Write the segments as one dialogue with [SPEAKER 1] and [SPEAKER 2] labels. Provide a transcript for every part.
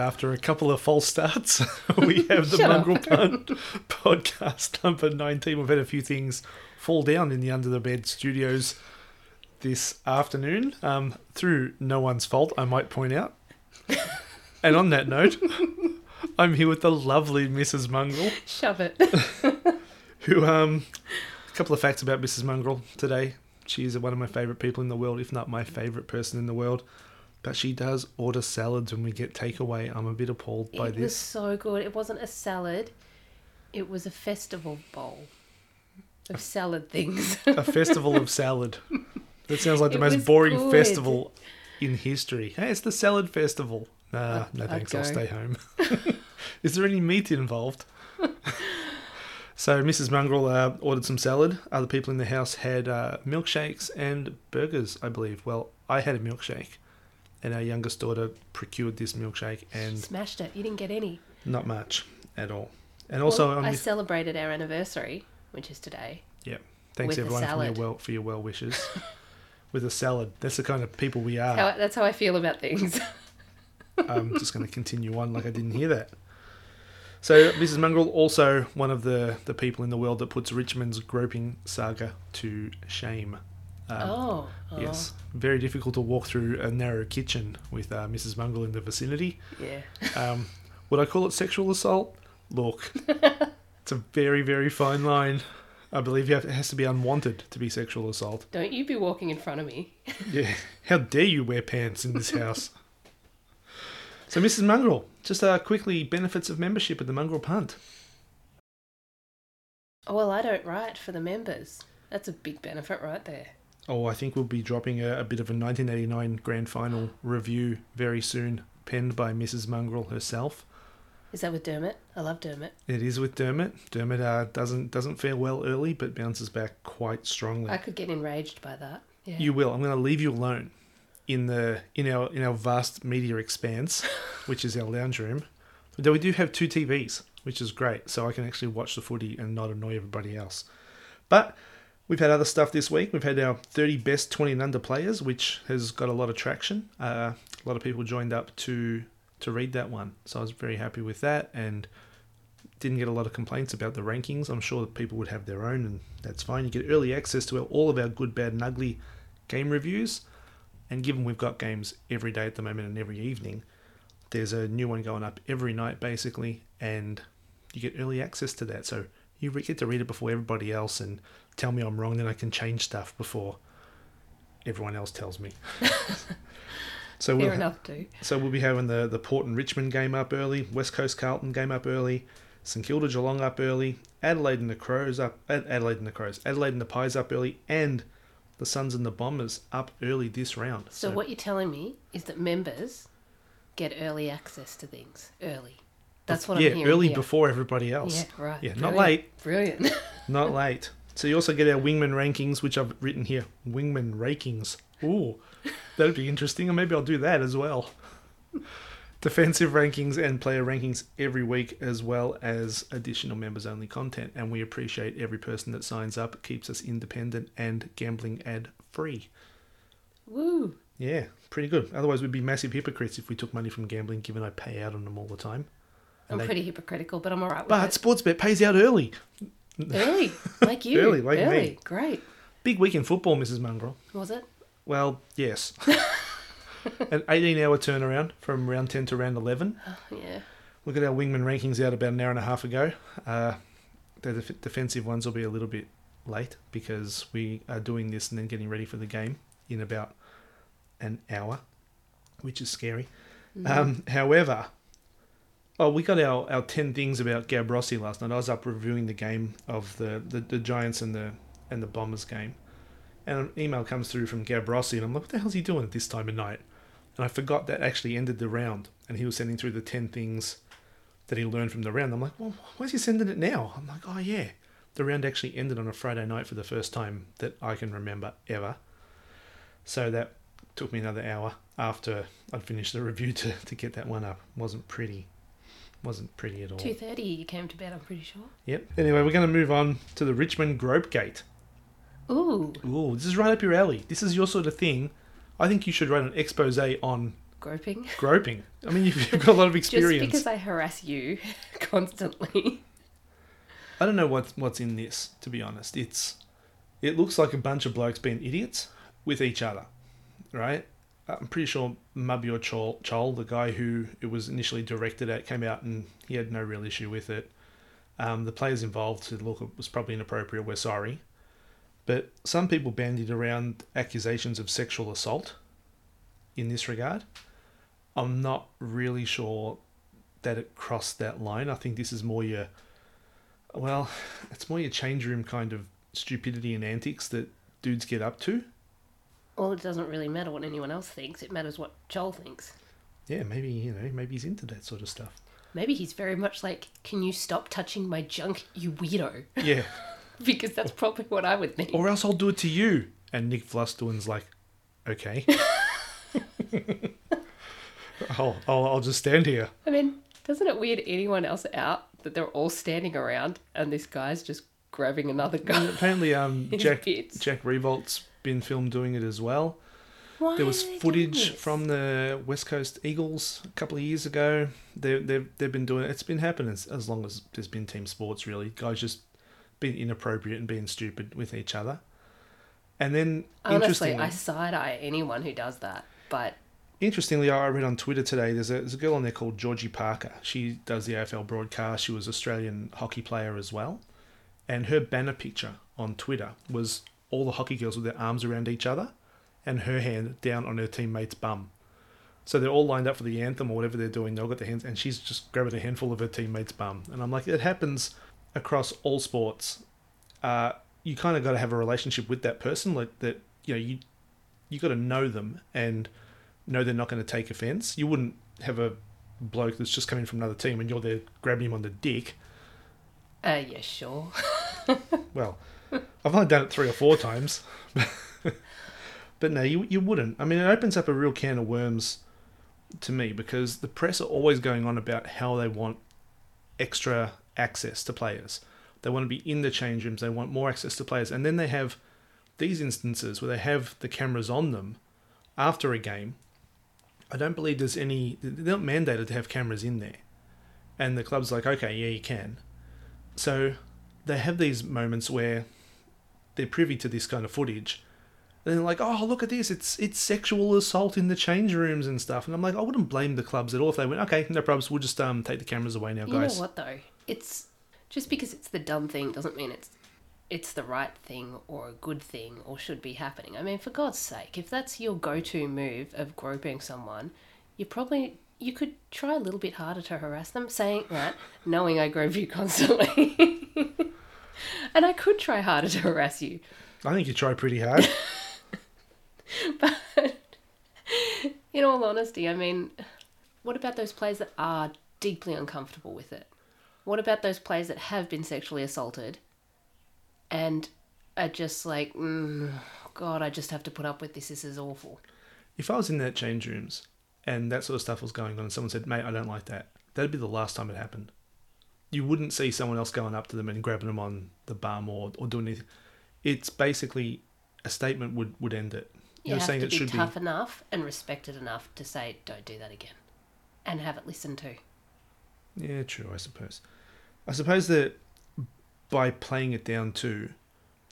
[SPEAKER 1] After a couple of false starts, we have the. Mongrel Punt podcast number 19. We've had a few things fall down in the Under the Bed studios this afternoon um, through no one's fault, I might point out. and on that note, I'm here with the lovely Mrs. Mongrel,
[SPEAKER 2] Shove it.
[SPEAKER 1] who, um, a couple of facts about Mrs. Mongrel today. She is one of my favourite people in the world, if not my favourite person in the world. But she does order salads when we get takeaway. I'm a bit appalled by
[SPEAKER 2] it
[SPEAKER 1] this.
[SPEAKER 2] It was so good. It wasn't a salad. It was a festival bowl of salad things.
[SPEAKER 1] a festival of salad. That sounds like the
[SPEAKER 2] It
[SPEAKER 1] most boring
[SPEAKER 2] good.
[SPEAKER 1] festival in history. Hey, it's the salad festival. Nah, no thanks. I'll stay home. Is there any meat involved? so Mrs. Mongrel uh, ordered some salad. Other people in the house had uh, milkshakes and burgers, I believe. Well, I had a milkshake, and our youngest daughter procured this milkshake, and
[SPEAKER 2] Smashed it. You didn't get any.
[SPEAKER 1] not much at all. And also,
[SPEAKER 2] Well,
[SPEAKER 1] on
[SPEAKER 2] I celebrated our anniversary, which is today. Yep. Thanks
[SPEAKER 1] everyone for your well for your well wishes. With a salad, that's the kind of people we are.
[SPEAKER 2] How, that's how I feel about things.
[SPEAKER 1] I'm just going to continue on like I didn't hear that. So, Mrs. Mongrel, also one of the, the people in the world that puts Richmond's groping saga to shame. Um,
[SPEAKER 2] oh, oh,
[SPEAKER 1] Yes, very difficult to walk through a narrow kitchen with uh, Mrs. Mongrel in the vicinity.
[SPEAKER 2] yeah.
[SPEAKER 1] Um, would I call it sexual assault? Look, it's a very, very fine line. I believe you have, it has to be unwanted to be sexual assault.
[SPEAKER 2] Don't you be walking in front of me.
[SPEAKER 1] Yeah, how dare you wear pants in this house? So, Mrs. Mongrel, just uh, quickly benefits of membership at the Mongrel Punt.
[SPEAKER 2] Oh, well, I don't write for the members. That's a big benefit right there.
[SPEAKER 1] Oh, I think we'll be dropping a, a bit of a 1989 grand final review very soon, penned by Mrs. Mongrel herself.
[SPEAKER 2] Is that with Dermot? I love Dermot.
[SPEAKER 1] It is with Dermot. Dermot uh, doesn't doesn't fare well early, but bounces back quite strongly.
[SPEAKER 2] I could get enraged by that. Yeah.
[SPEAKER 1] You will. I'm going to leave you alone in the in our in our vast media expanse, which is our lounge room. Though we do have two TVs, which is great, so I can actually watch the footy and not annoy everybody else. But we've had other stuff this week. We've had our 30 best 20 and under players, which has got a lot of traction. Uh, a lot of people joined up to to read that one, so I was very happy with that and didn't get a lot of complaints about the rankings. I'm sure that people would have their own, and that's fine. You get early access to all of our good, bad, and ugly game reviews. And given we've got games every day at the moment and every evening, there's a new one going up every night basically, and you get early access to that. So you get to read it before everybody else and tell me I'm wrong, then I can change stuff before everyone else tells me. so
[SPEAKER 2] Fair
[SPEAKER 1] we'll,
[SPEAKER 2] enough, too.
[SPEAKER 1] so we'll be having the, the Port and Richmond game up early, West Coast Carlton game up early, St Kilda Geelong up early, Adelaide and the Crows up, Adelaide and the Crows, Adelaide and the Pies up early, and the Suns and the Bombers up early this round.
[SPEAKER 2] So, what you're telling me is that members get early access to things early. That's what
[SPEAKER 1] yeah,
[SPEAKER 2] I'm hearing.
[SPEAKER 1] Yeah, early
[SPEAKER 2] here.
[SPEAKER 1] before everybody else.
[SPEAKER 2] Yeah, right.
[SPEAKER 1] Yeah, not late,
[SPEAKER 2] Brilliant.
[SPEAKER 1] not late. So you also get our wingman rankings, which I've written here. Wingman rankings. Ooh, that'd be interesting, and maybe I'll do that as well. Defensive rankings and player rankings every week, as well as additional members only content. And we appreciate every person that signs up. It keeps us independent and gambling ad free.
[SPEAKER 2] Woo.
[SPEAKER 1] Yeah, pretty good. Otherwise, we'd be massive hypocrites if we took money from gambling, given I pay out on them all the time.
[SPEAKER 2] I'm
[SPEAKER 1] they-
[SPEAKER 2] pretty hypocritical, but I'm all right with
[SPEAKER 1] But
[SPEAKER 2] it.
[SPEAKER 1] Sportsbet pays out early.
[SPEAKER 2] Early, like you.
[SPEAKER 1] Early, like me.
[SPEAKER 2] Great.
[SPEAKER 1] Big week in football, Mrs. Mongrel.
[SPEAKER 2] Was it?
[SPEAKER 1] Well, yes. An 18 hour turnaround from round 10 to round 11.
[SPEAKER 2] Yeah.
[SPEAKER 1] Look at our wingman rankings out about an hour and a half ago. Uh, the def- defensive ones will be a little bit late because we are doing this and then getting ready for the game in about an hour, which is scary. Um, however, oh, we got our, our 10 things about Gab Rossi last night. I was up reviewing the game of the, the, the Giants and the and the Bombers game. And an email comes through from Gab Rossi, and I'm like, what the hell's he doing at this time of night? And I forgot that actually ended the round, and he was sending through the 10 things that he learned from the round. I'm like, well, why's he sending it now? I'm like, oh, yeah. The round actually ended on a Friday night for the first time that I can remember ever. So that took me another hour after I'd finished the review to, to get that one up. Wasn't pretty. Wasn't pretty at all.
[SPEAKER 2] Two thirty. You came to bed. I'm pretty sure.
[SPEAKER 1] Yep. Anyway, we're going to move on to the Richmond Grope Gate.
[SPEAKER 2] Ooh.
[SPEAKER 1] Ooh, this is right up your alley. This is your sort of thing. I think you should write an expose on
[SPEAKER 2] Groping.
[SPEAKER 1] Groping. I mean, you've, you've got a lot of experience.
[SPEAKER 2] Just because I harass you constantly.
[SPEAKER 1] I don't know what's what's in this. To be honest, it's it looks like a bunch of blokes being idiots with each other, right? I'm pretty sure Mabior Chol, Chol, the guy who it was initially directed at, came out and he had no real issue with it. Um, the players involved said, "Look, it was probably inappropriate. We're sorry." But some people bandied around accusations of sexual assault in this regard. I'm not really sure that it crossed that line. I think this is more your, well, it's more your change room kind of stupidity and antics that dudes get up to.
[SPEAKER 2] Well, it doesn't really matter what anyone else thinks. It matters what Chol thinks.
[SPEAKER 1] Yeah, maybe, you know, maybe he's into that sort of stuff.
[SPEAKER 2] Maybe he's very much like, "Can you stop touching my junk, you weirdo?"
[SPEAKER 1] Yeah.
[SPEAKER 2] because that's probably what I would think.
[SPEAKER 1] or else I'll do it to you. And Nick Vlastuin's like, okay. I'll, I'll, I'll just stand here.
[SPEAKER 2] I mean, doesn't it weird anyone else out that they're all standing around and this guy's just grabbing another guy?
[SPEAKER 1] apparently, um, Jack
[SPEAKER 2] bits.
[SPEAKER 1] Jack Riewoldt's been filmed doing it as well.
[SPEAKER 2] Why
[SPEAKER 1] There was
[SPEAKER 2] are they doing
[SPEAKER 1] footage from the West Coast Eagles a couple of years ago. They they've they've been doing it. It's been happening as, as long as there's been team sports. Really, guys just being inappropriate and being stupid with each other. And then
[SPEAKER 2] Honestly,
[SPEAKER 1] interestingly,
[SPEAKER 2] I side eye anyone who does that. But
[SPEAKER 1] interestingly, I read on Twitter today. There's a there's a girl on there called Georgie Parker. She does the AFL broadcast. She was Australian hockey player as well, and her banner picture on Twitter was all the hockey girls with their arms around each other, and her hand down on her teammate's bum. So they're all lined up for the anthem or whatever they're doing. They'll got their hands, and she's just grabbing a handful of her teammate's bum. And I'm like, it happens across all sports. Uh, you kind of got to have a relationship with that person, like that. You know, you you got to know them and know they're not going to take offense. You wouldn't have a bloke that's just coming from another team and you're there grabbing him on the dick.
[SPEAKER 2] uh, yeah, sure.
[SPEAKER 1] Well, I've only done it three or four times. but no, you, you wouldn't. I mean, it opens up a real can of worms to me because the press are always going on about how they want extra access to players. They want to be in the change rooms, they want more access to players. And then they have these instances where they have the cameras on them after a game. I don't believe there's any, they're not mandated to have cameras in there. And the club's like, okay, yeah, you can. So they have these moments where they're privy to this kind of footage. And they're like, oh, look at this. It's it's sexual assault in the change rooms and stuff. And I'm like, I wouldn't blame the clubs at all if they went, okay, no problems. We'll just um take the cameras away now, guys.
[SPEAKER 2] You know what though? It's just because it's the dumb thing doesn't mean it's it's the right thing or a good thing or should be happening. I mean, for God's sake, if that's your go-to move of groping someone, you probably you could try a little bit harder to harass them, saying right, knowing I grope you constantly. and I could try harder to harass you.
[SPEAKER 1] I think you try pretty hard.
[SPEAKER 2] But in all honesty, I mean, what about those players that are deeply uncomfortable with it? What about those players that have been sexually assaulted and are just like, mm, God, I just have to put up with this. This is awful.
[SPEAKER 1] if I was in that change rooms and that sort of stuff was going on and someone said, mate, I don't like that, that'd be the last time it happened. You wouldn't see someone else going up to them and grabbing them on the bum or, or doing anything. It's basically a statement would, would end it.
[SPEAKER 2] You
[SPEAKER 1] You're saying it
[SPEAKER 2] be
[SPEAKER 1] should
[SPEAKER 2] tough enough and respected enough to say, don't do that again. And have it listened to.
[SPEAKER 1] Yeah, true, I suppose. I suppose that by playing it down too,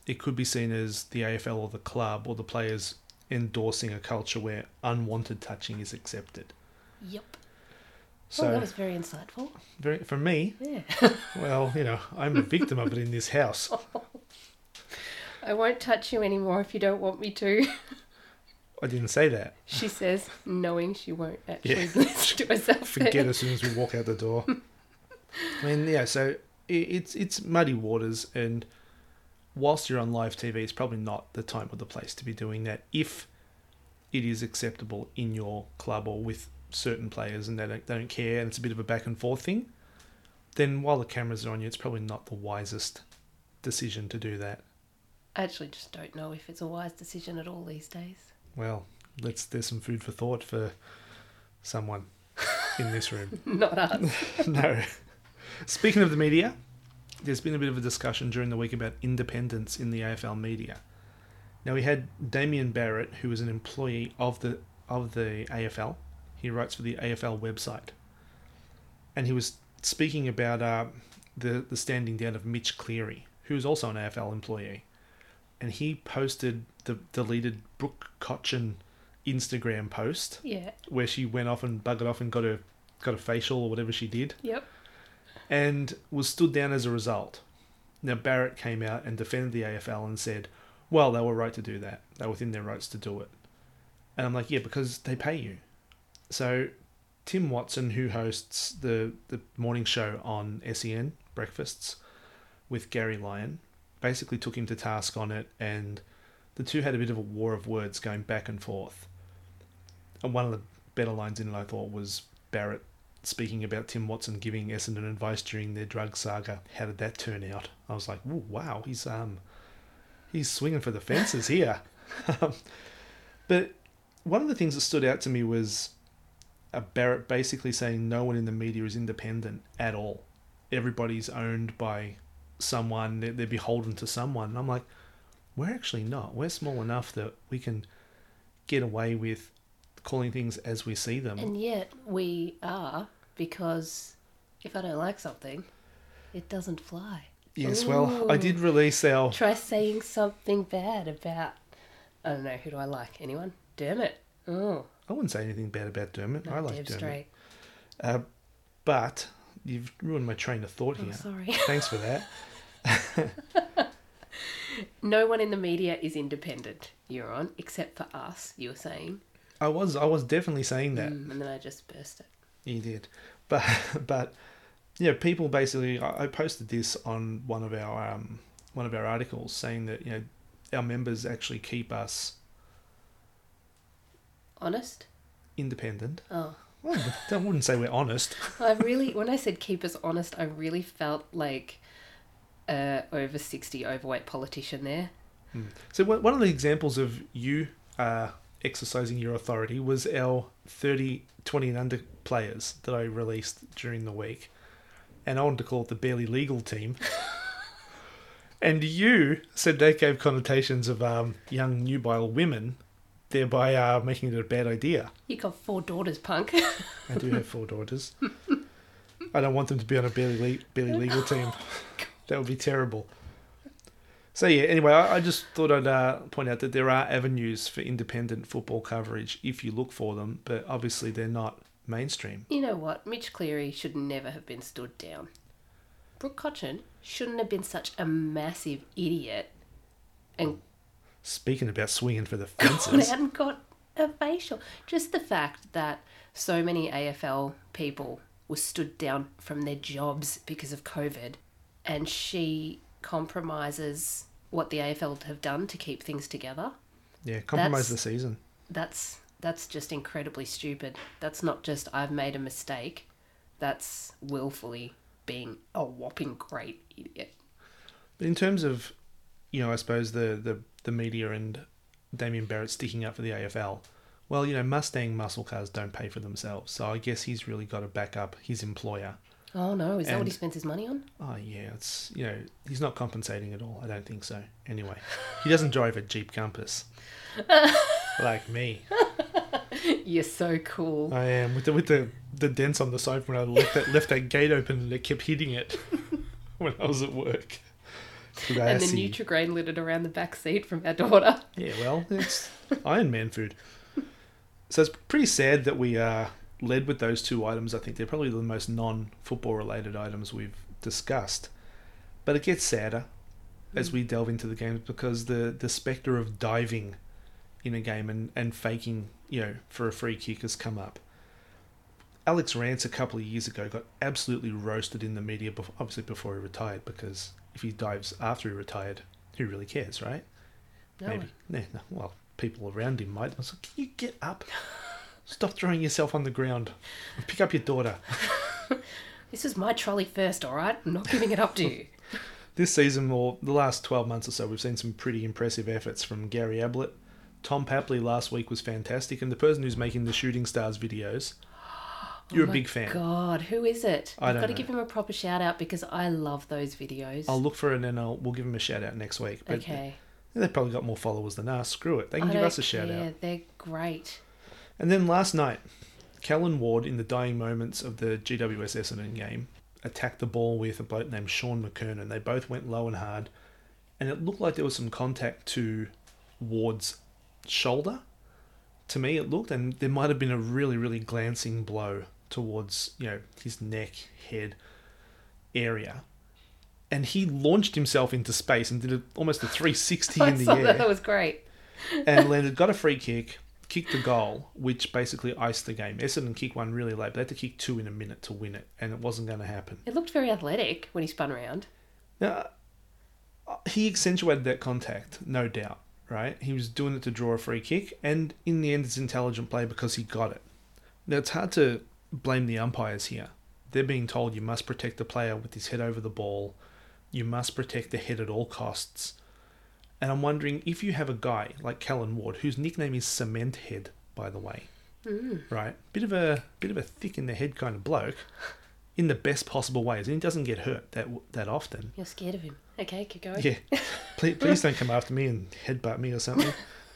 [SPEAKER 1] it could be seen as the AFL or the club or the players endorsing a culture where unwanted touching is accepted.
[SPEAKER 2] Yep.
[SPEAKER 1] Oh, so,
[SPEAKER 2] well, that was very insightful.
[SPEAKER 1] very, for me,
[SPEAKER 2] Yeah.
[SPEAKER 1] well, you know, I'm a victim of it in this house.
[SPEAKER 2] I won't touch you anymore if you don't want me to.
[SPEAKER 1] I didn't say that.
[SPEAKER 2] She says, knowing she won't actually
[SPEAKER 1] Yeah.
[SPEAKER 2] listen to herself.
[SPEAKER 1] Forget as soon as we walk out the door. I mean, yeah. So i it's it's muddy waters, and whilst you're on live TV, it's probably not the time or the place to be doing that. If it is acceptable in your club or with certain players, and they don't they don't care, and it's a bit of a back and forth thing, then while the cameras are on you, it's probably not the wisest decision to do that.
[SPEAKER 2] I actually just don't know if it's a wise decision at all these days.
[SPEAKER 1] Well, let's there's some food for thought for someone in this room.
[SPEAKER 2] Not us.
[SPEAKER 1] no. Speaking of the media, there's been a bit of a discussion during the week about independence in the AFL media. Now we had Damien Barrett, who was an employee of the of the AFL, He writes for the AFL website, and he was speaking about uh, the the standing down of Mitch Cleary, who is also an AFL employee, and he posted the deleted Brooke Cotchin Instagram post
[SPEAKER 2] Yeah.
[SPEAKER 1] where she went off and buggered off and got a got a facial or whatever she did,
[SPEAKER 2] Yep.
[SPEAKER 1] and was stood down as a result. Now Barrett came out and defended the AFL and said, "Well, they were right to do that. They were within their rights to do it." And I'm like, "Yeah, because they pay you." So Tim Watson, who hosts the the morning show on SEN breakfasts with Gary Lyon, basically took him to task on it, and the two had a bit of a war of words going back and forth. And one of the better lines in it, I thought, was Barrett speaking about Tim Watson giving Essendon advice during their drug saga. How did that turn out? I was like, wow, he's um, he's swinging for the fences here. Um, but one of the things that stood out to me was uh, Barrett basically saying no one in the media is independent at all. Everybody's owned by someone. They're, they're beholden to someone. And I'm like, we're actually not. We're small enough that we can get away with calling things as we see them.
[SPEAKER 2] And yet we are because if I don't like something, it doesn't fly.
[SPEAKER 1] Yes, well, I did release our.
[SPEAKER 2] Try saying something bad about I don't know who do I like? Anyone? Dermot. Oh,
[SPEAKER 1] I wouldn't say anything bad about Dermot. I like Dermot. Uh, but you've ruined my train of thought
[SPEAKER 2] Oh,
[SPEAKER 1] here.
[SPEAKER 2] sorry.
[SPEAKER 1] Thanks for that.
[SPEAKER 2] no one in the media is independent. You're on, except for us. You were saying,
[SPEAKER 1] I was I was definitely saying that.
[SPEAKER 2] Mm, and then I just burst it.
[SPEAKER 1] You did, but but yeah, people basically. I I posted this on one of our um, one of our articles saying that you know our members actually keep us
[SPEAKER 2] Honest?
[SPEAKER 1] independent.
[SPEAKER 2] Oh,
[SPEAKER 1] Well, I wouldn't say we're honest.
[SPEAKER 2] I really. When I said keep us honest, I really felt like a over sixty overweight politician there.
[SPEAKER 1] So one one of the examples of you uh, exercising your authority was our 30, 20 and under players that I released during the week. And I wanted to call it the barely legal team. and you said that gave connotations of um, young nubile women, thereby uh, making it a bad idea.
[SPEAKER 2] You've got four daughters, punk.
[SPEAKER 1] I do have four daughters. I don't want them to be on a barely, le- barely legal team. That would be terrible. So yeah. Anyway, I, I just thought I'd uh, point out that there are avenues for independent football coverage if you look for them, but obviously they're not mainstream.
[SPEAKER 2] you know what? Mitch Cleary should never have been stood down. Brooke Cotchin shouldn't have been such a massive idiot and
[SPEAKER 1] Speaking about swinging for the
[SPEAKER 2] gone
[SPEAKER 1] fences,
[SPEAKER 2] out and got a facial. Just the fact that so many AFL people were stood down from their jobs because of COVID, and she compromises what the AFL have done to keep things together.
[SPEAKER 1] yeah, compromise
[SPEAKER 2] That's-
[SPEAKER 1] the season.
[SPEAKER 2] That's that's just incredibly stupid. That's not just I've made a mistake. That's willfully being a whopping great idiot.
[SPEAKER 1] But in terms of, you know, I suppose the the, the media and Damien Barrett sticking up for the AFL. Well, you know, Mustang muscle cars don't pay for themselves, so I guess he's really got to back up his employer.
[SPEAKER 2] Oh no, is that what he spends his money on?
[SPEAKER 1] Oh yeah, it's you know he's not compensating at all. I don't think so. Anyway, he doesn't drive a Jeep Compass like me.
[SPEAKER 2] You're so cool.
[SPEAKER 1] I am with the with the, the dents on the side when I left that left that gate open and it kept hitting it when I was at work.
[SPEAKER 2] And
[SPEAKER 1] Classy.
[SPEAKER 2] the Nutrigrain littered around the back seat from our daughter.
[SPEAKER 1] Yeah, well, it's Iron Man food. So it's pretty sad that we uh, led with those two items. I think they're probably the most non-football related items we've discussed. But it gets sadder as we delve into the games because the the specter of diving in a game and, and faking, you know, for a free kick has come up. Alex Rance a couple of years ago got absolutely roasted in the media, obviously before he retired, because if he dives after he retired, who really cares, right?
[SPEAKER 2] No
[SPEAKER 1] Maybe. No, no. Well, people around him might. I was like, can you get up? Stop throwing yourself on the ground. Pick up your daughter.
[SPEAKER 2] This is my trolley first, all right? I'm not giving it up to you.
[SPEAKER 1] This season, or the last 12 months or so, we've seen some pretty impressive efforts from Gary Ablett. Tom Papley last week was fantastic, and the person who's making the Shooting Stars videos, you're
[SPEAKER 2] Oh
[SPEAKER 1] a big fan.
[SPEAKER 2] God, who is it?
[SPEAKER 1] I
[SPEAKER 2] I've got to
[SPEAKER 1] know.
[SPEAKER 2] give him a proper shout out because I love those videos.
[SPEAKER 1] I'll look for it and I'll, we'll give him a shout out next week. But
[SPEAKER 2] okay.
[SPEAKER 1] they've probably got more followers than us. Screw it. They can
[SPEAKER 2] I
[SPEAKER 1] give us a shout
[SPEAKER 2] care.
[SPEAKER 1] out.
[SPEAKER 2] They're great.
[SPEAKER 1] And then last night, Callan Ward, in the dying moments of the GWS Essendon game, attacked the ball with a bloke named Shaun McKernan. They both went low and hard, and it looked like there was some contact to Ward's shoulder. To me, it looked, and there might have been a really, really glancing blow towards you know his neck, head area, and he launched himself into space and did a, almost a 360 in the air
[SPEAKER 2] that. That was great.
[SPEAKER 1] and landed, got a free kick, kicked the goal, which basically iced the game. Essendon kicked one really late, but they had to kick two in a minute to win it, and it wasn't going to happen.
[SPEAKER 2] It looked very athletic when he spun around.
[SPEAKER 1] Now, uh, he accentuated that contact, no doubt, right? He was doing it to draw a free kick, and in the end, it's intelligent play because he got it. Now, it's hard to blame the umpires here. They're being told you must protect the player with his head over the ball, you must protect the head at all costs. And I'm wondering if you have a guy like Callan Ward, whose nickname is Cement Head, by the way, mm. right? Bit of a bit of a thick in the head kind of bloke, in the best possible ways, and he doesn't get hurt that that often.
[SPEAKER 2] You're scared of him. Okay, keep going.
[SPEAKER 1] Yeah, please, please don't come after me and headbutt me or something.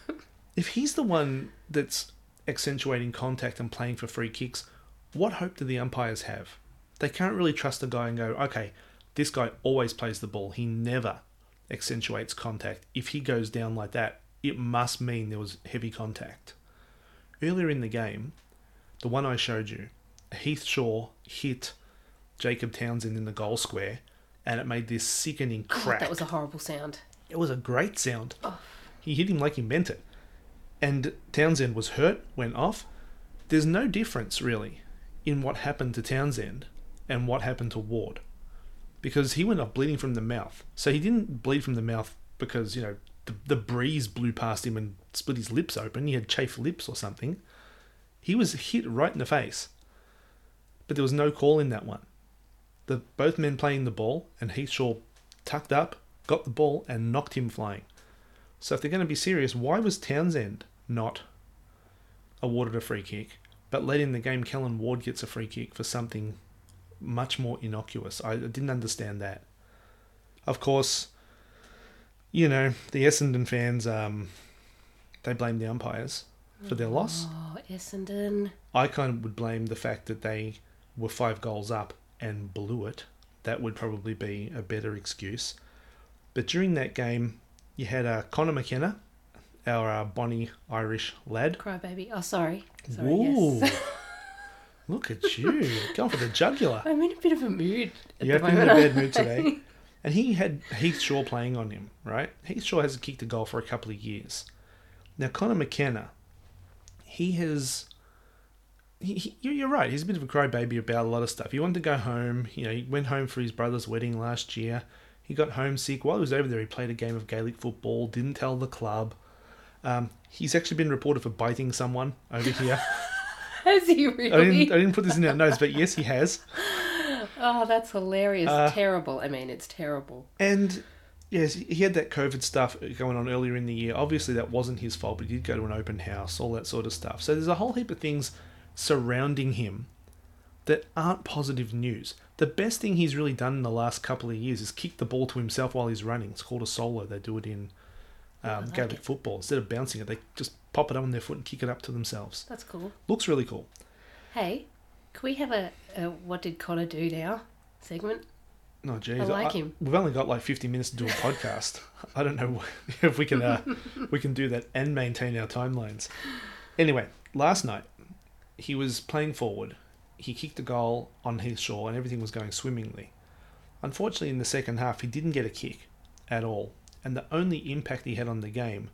[SPEAKER 1] if he's the one that's accentuating contact and playing for free kicks, what hope do the umpires have? They can't really trust a guy and go, okay, this guy always plays the ball. He never accentuates contact. If he goes down like that, it must mean there was heavy contact. Earlier in the game, the one I showed you, Heath Shaw hit Jacob Townsend in the goal square, and it made this sickening
[SPEAKER 2] oh,
[SPEAKER 1] crack.
[SPEAKER 2] that was a horrible sound.
[SPEAKER 1] It was a great sound.
[SPEAKER 2] Oh.
[SPEAKER 1] He hit him like he meant it. And Townsend was hurt, went off. There's no difference, really, in what happened to Townsend and what happened to Ward. Because he went off bleeding from the mouth. So he didn't bleed from the mouth because, you know, the, the breeze blew past him and split his lips open. He had chafed lips or something. He was hit right in the face. But there was no call in that one. The both men playing the ball and Heath Shaw tucked up, got the ball, and knocked him flying. So if they're going to be serious, why was Townsend not awarded a free kick, but late in the game, Callan Ward gets a free kick for something much more innocuous? I didn't understand that. Of course, you know the Essendon fans, um, they blame the umpires for their loss.
[SPEAKER 2] Oh, Essendon.
[SPEAKER 1] I kind of would blame the fact that they were five goals up and blew it. That would probably be a better excuse. But during that game, you had uh, Conor McKenna, our uh, Bonnie Irish lad.
[SPEAKER 2] Crybaby. Oh, sorry. Sorry,
[SPEAKER 1] Ooh,
[SPEAKER 2] yes.
[SPEAKER 1] look at you going for the jugular.
[SPEAKER 2] I'm in a bit of a mood.
[SPEAKER 1] You have been in a bad mood today. And he had Heath Shaw playing on him, right? Heath Shaw hasn't kicked a goal for a couple of years. Now, Conor McKenna, he has. He, he, you're you're right. He's a bit of a crybaby about a lot of stuff. He wanted to go home. You know, he went home for his brother's wedding last year. He got homesick. While he was over there, he played a game of Gaelic football, didn't tell the club. Um, he's actually been reported for biting someone over here.
[SPEAKER 2] Has he
[SPEAKER 1] I
[SPEAKER 2] really?
[SPEAKER 1] didn't, I didn't put this in our notes, but yes, he has.
[SPEAKER 2] Oh, that's hilarious.
[SPEAKER 1] Uh,
[SPEAKER 2] terrible. I mean, it's terrible.
[SPEAKER 1] And yes, he had that COVID stuff going on earlier in the year. Obviously, that wasn't his fault, but he did go to an open house, all that sort of stuff. So there's a whole heap of things surrounding him that aren't positive news. The best thing he's really done in the last couple of years is kick the ball to himself while he's running. It's called a solo. They do it in um,
[SPEAKER 2] like
[SPEAKER 1] Gaelic
[SPEAKER 2] it.
[SPEAKER 1] football. Instead of bouncing it, they just pop it up on their foot and kick it up to themselves.
[SPEAKER 2] That's cool.
[SPEAKER 1] Looks really cool.
[SPEAKER 2] Hey, can we have a, a what did Conor do now segment?
[SPEAKER 1] No, geez,
[SPEAKER 2] I like him.
[SPEAKER 1] We've only got like fifty minutes to do a podcast. I don't know if we can uh, we can do that and maintain our timelines. Anyway, last night he was playing forward. He kicked a goal on his Shaw, and everything was going swimmingly. Unfortunately, in the second half, he didn't get a kick at all, and the only impact he had on the game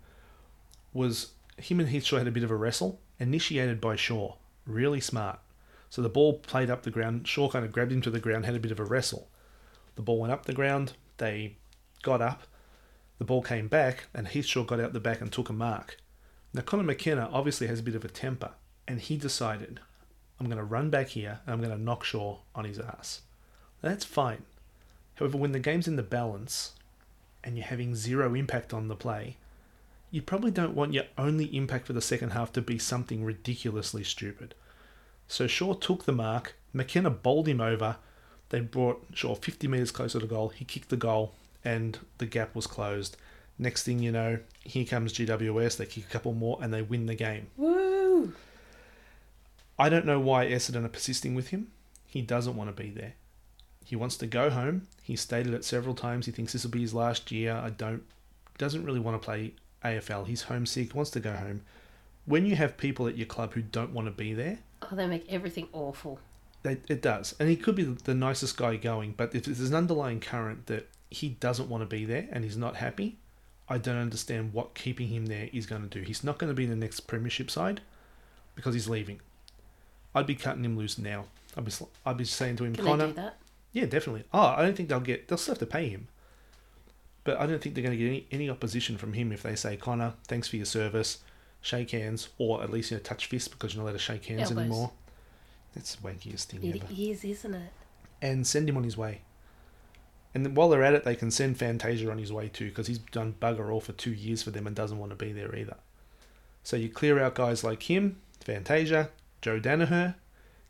[SPEAKER 1] was him and Heath Shaw had a bit of a wrestle, initiated by Shaw. Really smart. So the ball played up the ground. Shaw kind of grabbed him to the ground, had a bit of a wrestle. The ball went up the ground. They got up. The ball came back, and Heath Shaw got out the back and took a mark. Now, Conor McKenna obviously has a bit of a temper, and he decided, I'm going to run back here and I'm going to knock Shaw on his ass. That's fine. However, when the game's in the balance and you're having zero impact on the play, you probably don't want your only impact for the second half to be something ridiculously stupid. So Shaw took the mark. McKenna bowled him over. They brought Shaw 50 metres closer to goal. He kicked the goal, and the gap was closed. Next thing you know, here comes GWS. They kick a couple more, and they win the game.
[SPEAKER 2] Woo!
[SPEAKER 1] I don't know why Essendon are persisting with him. He doesn't want to be there. He wants to go home. He stated it several times. He thinks this will be his last year. I don't. Doesn't really want to play AFL. He's homesick. Wants to go home. When you have people at your club who don't want to be there,
[SPEAKER 2] Oh, they make everything awful.
[SPEAKER 1] It, it does. And he could be the nicest guy going, but if there's an underlying current that he doesn't want to be there and he's not happy, I don't understand what keeping him there is going to do. He's not going to be in the next premiership side because he's leaving. I'd be cutting him loose now. I'd be, I'd be saying to him,
[SPEAKER 2] Can
[SPEAKER 1] Conor,
[SPEAKER 2] they do that?
[SPEAKER 1] Yeah, definitely. Oh, I don't think they'll get. They'll still have to pay him, but I don't think they're going to get any, any opposition from him if they say, Conor, thanks for your service, shake hands, or at least you know touch fists because you're not allowed to shake hands
[SPEAKER 2] Elbows.
[SPEAKER 1] anymore. That's the wankiest thing
[SPEAKER 2] It
[SPEAKER 1] ever.
[SPEAKER 2] is, isn't it?
[SPEAKER 1] And send him on his way. And then while they're at it, they can send Fantasia on his way too because he's done bugger all for two years for them and doesn't want to be there either. So you clear out guys like him, Fantasia, Joe Daniher,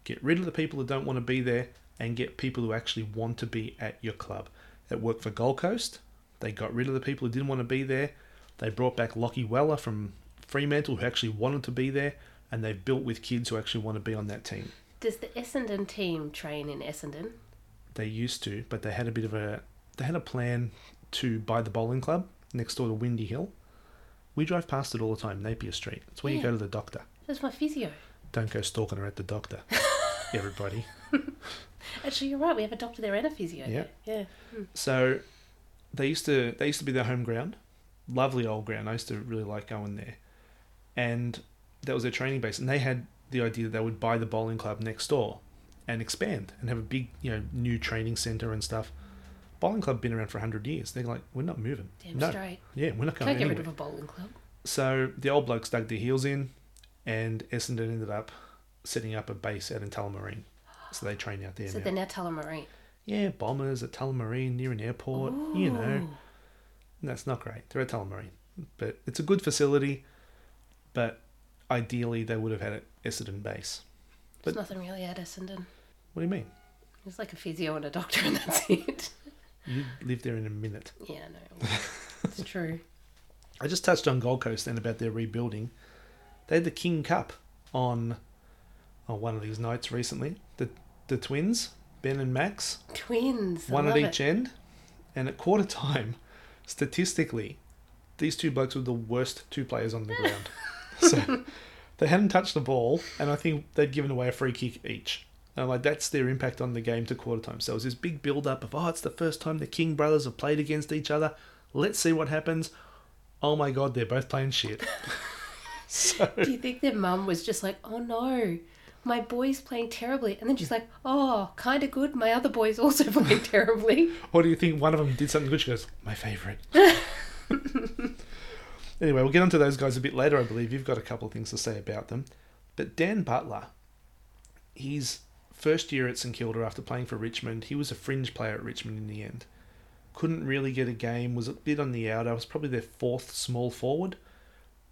[SPEAKER 1] get rid of the people who don't want to be there, and get people who actually want to be at your club. It worked for Gold Coast. They got rid of the people who didn't want to be there. They brought back Lachie Weller from Fremantle who actually wanted to be there, and they've built with kids who actually want to be on that team.
[SPEAKER 2] Does the Essendon team train in Essendon?
[SPEAKER 1] They used to, but they had a bit of a they had a plan to buy the bowling club next door to Windy Hill. We drive past it all the time, Napier Street. It's where you go to the doctor.
[SPEAKER 2] That's my physio.
[SPEAKER 1] Don't go stalking her at the doctor. Everybody.
[SPEAKER 2] Actually, you're right. We have a doctor there and a physio.
[SPEAKER 1] Yeah.
[SPEAKER 2] Yeah.
[SPEAKER 1] So they used to they used to be their home ground. Lovely old ground. I used to really like going there. And that was their training base. And they had the idea that they would buy the bowling club next door and expand and have a big, you know, new training centre and stuff. Bowling club been around for hundred years. They're like, we're not moving.
[SPEAKER 2] Damn
[SPEAKER 1] no.
[SPEAKER 2] straight.
[SPEAKER 1] Yeah, we're not going
[SPEAKER 2] Can't get
[SPEAKER 1] anywhere.
[SPEAKER 2] rid of a bowling club.
[SPEAKER 1] So the old blokes dug their heels in, and Essendon ended up setting up a base out in Tullamarine. So they train out there
[SPEAKER 2] So
[SPEAKER 1] now.
[SPEAKER 2] they're now Tullamarine.
[SPEAKER 1] yeah, bombers at Tullamarine near an airport. You know,
[SPEAKER 2] Ooh.
[SPEAKER 1] that's not great. They're at Tullamarine, but it's a good facility. But ideally, they would have had an Essendon base.
[SPEAKER 2] There's
[SPEAKER 1] But-
[SPEAKER 2] nothing really at Essendon.
[SPEAKER 1] What do you mean?
[SPEAKER 2] There's like a physio and a doctor, and that's it.
[SPEAKER 1] You live there in a minute.
[SPEAKER 2] yeah, no. It's true.
[SPEAKER 1] I just touched on Gold Coast then about their rebuilding. They had the King Cup on on one of these nights recently. The the twins, Ben and Max,
[SPEAKER 2] Twins.
[SPEAKER 1] One at each
[SPEAKER 2] it.
[SPEAKER 1] end. And at quarter time, statistically, these two blokes were the worst two players on the ground. so they hadn't touched the ball, and I think they'd given away a free kick each. And like, that's their impact on the game to quarter time. So it was this big build up of, oh, it's the first time the King brothers have played against each other. Let's see what happens. Oh my god, they're both playing shit. so
[SPEAKER 2] Do you think their mum was just like, oh no, my boy's playing terribly? And then she's like, oh, kind of good. My other boy's also playing terribly.
[SPEAKER 1] Or do you think one of them did something good? She goes, my favourite. anyway, we'll get onto those guys a bit later, I believe. You've got a couple of things to say about them. But Dan Butler, he's first year at St Kilda after playing for Richmond. He was a fringe player at Richmond in the end. Couldn't really get a game, was a bit on the out. I was probably their fourth small forward,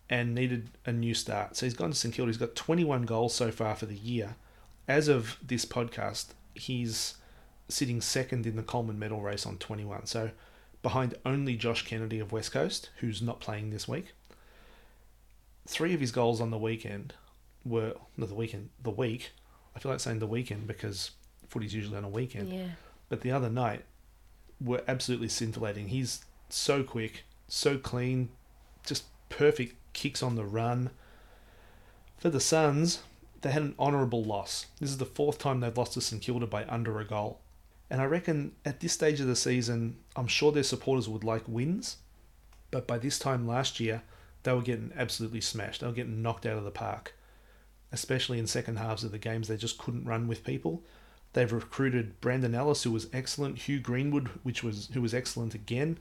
[SPEAKER 1] and needed a new start. So he's gone to St Kilda. He's got 21 goals so far for the year. As of this podcast, he's sitting second in the Coleman medal race on 21. So behind only Josh Kennedy of West Coast, who's not playing this week. Three of his goals on the weekend were not the weekend, the week. I feel like saying the weekend because footy's usually on a weekend.
[SPEAKER 2] Yeah.
[SPEAKER 1] But the other night were absolutely scintillating. He's so quick, so clean, just perfect kicks on the run. For the Suns, they had an honourable loss. This is the fourth time they've lost to St Kilda by under a goal. And I reckon at this stage of the season, I'm sure their supporters would like wins. But by this time last year, they were getting absolutely smashed. They were getting knocked out of the park. Especially in second halves of the games, they just couldn't run with people. They've recruited Brandon Ellis, who was excellent, Hugh Greenwood, which was who was excellent again,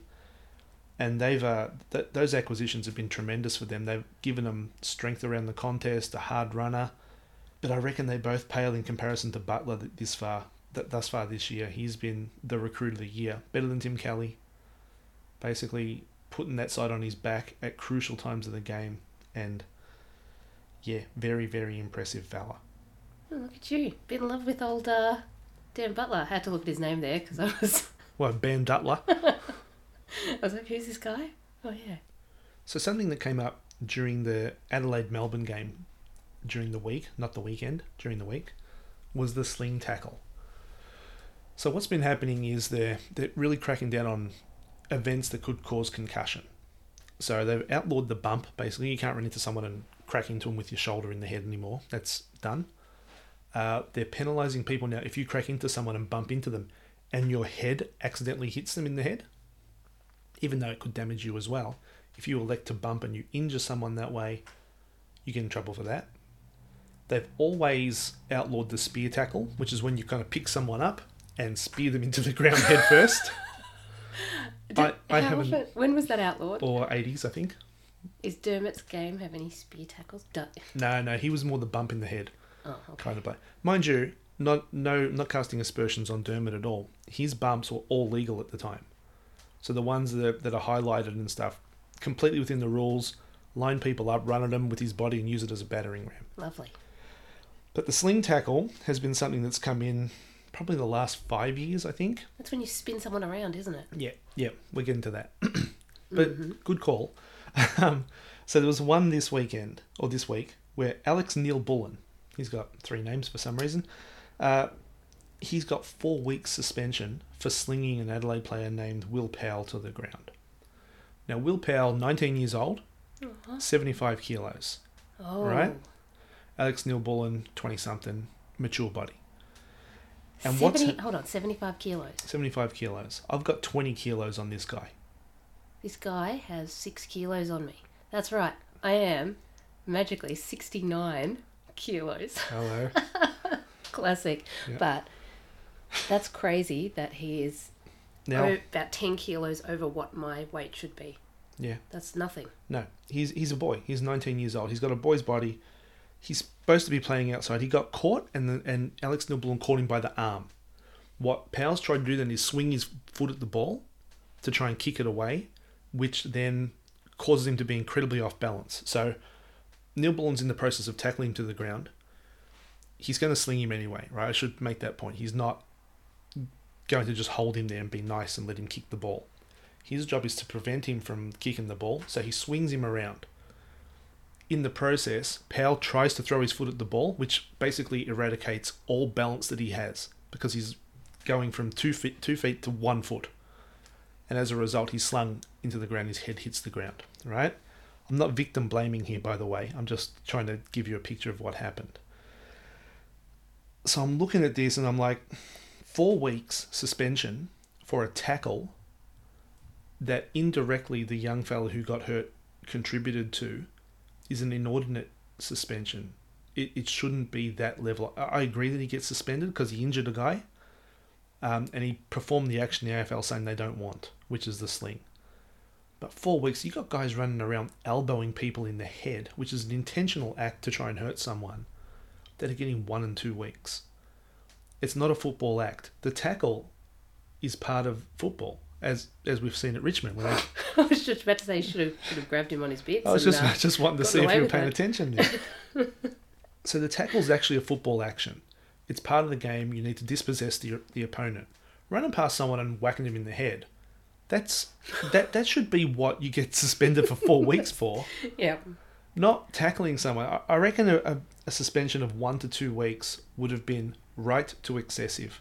[SPEAKER 1] and they've uh, th- those acquisitions have been tremendous for them. They've given them strength around the contest, a hard runner, but I reckon they both pale in comparison to Butler this far. Th- thus far this year, he's been the recruit of the year, better than Tim Kelly. Basically, putting that side on his back at crucial times of the game, and yeah, very very impressive fella.
[SPEAKER 2] Oh, look at you. Been in love with old uh, Dan Butler. I had to look at his name there because I was,
[SPEAKER 1] Well, Ben Dutler.
[SPEAKER 2] I was like, who's this guy? Oh, yeah.
[SPEAKER 1] So something that came up during the Adelaide Melbourne game, during the week, not the weekend, during the week, was the sling tackle. So what's been happening is they're they're really cracking down on events that could cause concussion. So they've outlawed the bump. Basically, you can't run into someone and crack into them with your shoulder in the head anymore. That's done. Uh, they're penalising people now if you crack into someone and bump into them, and your head accidentally hits them in the head, even though it could damage you as well. If you elect to bump and you injure someone that way, you get in trouble for that. They've always outlawed the spear tackle, which is when you kind of pick someone up and spear them into the ground head first. I, I haven't,
[SPEAKER 2] often- when was that outlawed?
[SPEAKER 1] or 80s, I think.
[SPEAKER 2] Is Dermot's game have any spear tackles?
[SPEAKER 1] No, no, he was more the bump in the head
[SPEAKER 2] oh, okay.
[SPEAKER 1] kind of play. Mind you, not no, not casting aspersions on Dermot at all. His bumps were all legal at the time, so the ones that are, that are highlighted and stuff, completely within the rules. Line people up, run at them with his body, and use it as a battering ram.
[SPEAKER 2] Lovely.
[SPEAKER 1] But the sling tackle has been something that's come in probably the last five years, I think.
[SPEAKER 2] That's when you spin someone around, isn't it?
[SPEAKER 1] Yeah, yeah, we're getting to that. but good call. um, so there was one this weekend or this week where Alex Neal-Bullen, he's got three names for some reason, uh, he's got four weeks suspension for slinging an Adelaide player named Will Powell to the ground. Now Will Powell, 19 years old, uh-huh. 75 kilos.
[SPEAKER 2] Oh.
[SPEAKER 1] Right. Alex Neal-Bullen, 20 something, mature body. And what's
[SPEAKER 2] hold on, 75 kilos.
[SPEAKER 1] 75 kilos. I've got 20 kilos on this guy.
[SPEAKER 2] This guy has six kilos on me. That's right. I am magically 69 kilos.
[SPEAKER 1] Hello.
[SPEAKER 2] Classic.
[SPEAKER 1] Yeah.
[SPEAKER 2] But that's crazy that he is
[SPEAKER 1] Now,
[SPEAKER 2] o- about 10 kilos over what my weight should be.
[SPEAKER 1] yeah,
[SPEAKER 2] That's nothing.
[SPEAKER 1] no, he's he's a boy. He's 19 years old. He's got a boy's body. He's supposed to be playing outside. He got caught, and the, and Alex Neal-Bullen caught him by the arm. What Powell's tried to do then is swing his foot at the ball to try and kick it away, which then causes him to be incredibly off balance. So Neal-Bullen's in the process of tackling him to the ground. He's going to sling him anyway, right? I should make that point. He's not going to just hold him there and be nice and let him kick the ball. His job is to prevent him from kicking the ball, so he swings him around. In the process, Powell tries to throw his foot at the ball, which basically eradicates all balance that he has because he's going from two feet two feet to one foot. And as a result, he's slung into the ground, his head hits the ground. Right? I'm not victim blaming here, by the way. I'm just trying to give you a picture of what happened. So I'm looking at this and I'm like, four weeks suspension for a tackle that indirectly the young fellow who got hurt contributed to is an inordinate suspension. It, it shouldn't be that level. I I agree that he gets suspended because he injured a guy um, and he performed the action the AFL saying they don't want, which is the sling. But four weeks, you got guys running around elbowing people in the head, which is an intentional act to try and hurt someone, that are getting one and two weeks. It's not a football act. The tackle is part of football, as as we've seen at Richmond. When they,
[SPEAKER 2] I was just about to say, should have, should have grabbed him on his bits.
[SPEAKER 1] I was
[SPEAKER 2] and,
[SPEAKER 1] just
[SPEAKER 2] uh,
[SPEAKER 1] just wanting to see if you were paying
[SPEAKER 2] that.
[SPEAKER 1] attention there. so the tackle is actually a football action. It's part of the game. You need to dispossess the the opponent. Running past someone and whacking him in the head. That's that that should be what you get suspended for four weeks for.
[SPEAKER 2] yeah.
[SPEAKER 1] Not tackling someone. I- I reckon a, a, a suspension of one to two weeks would have been right to excessive.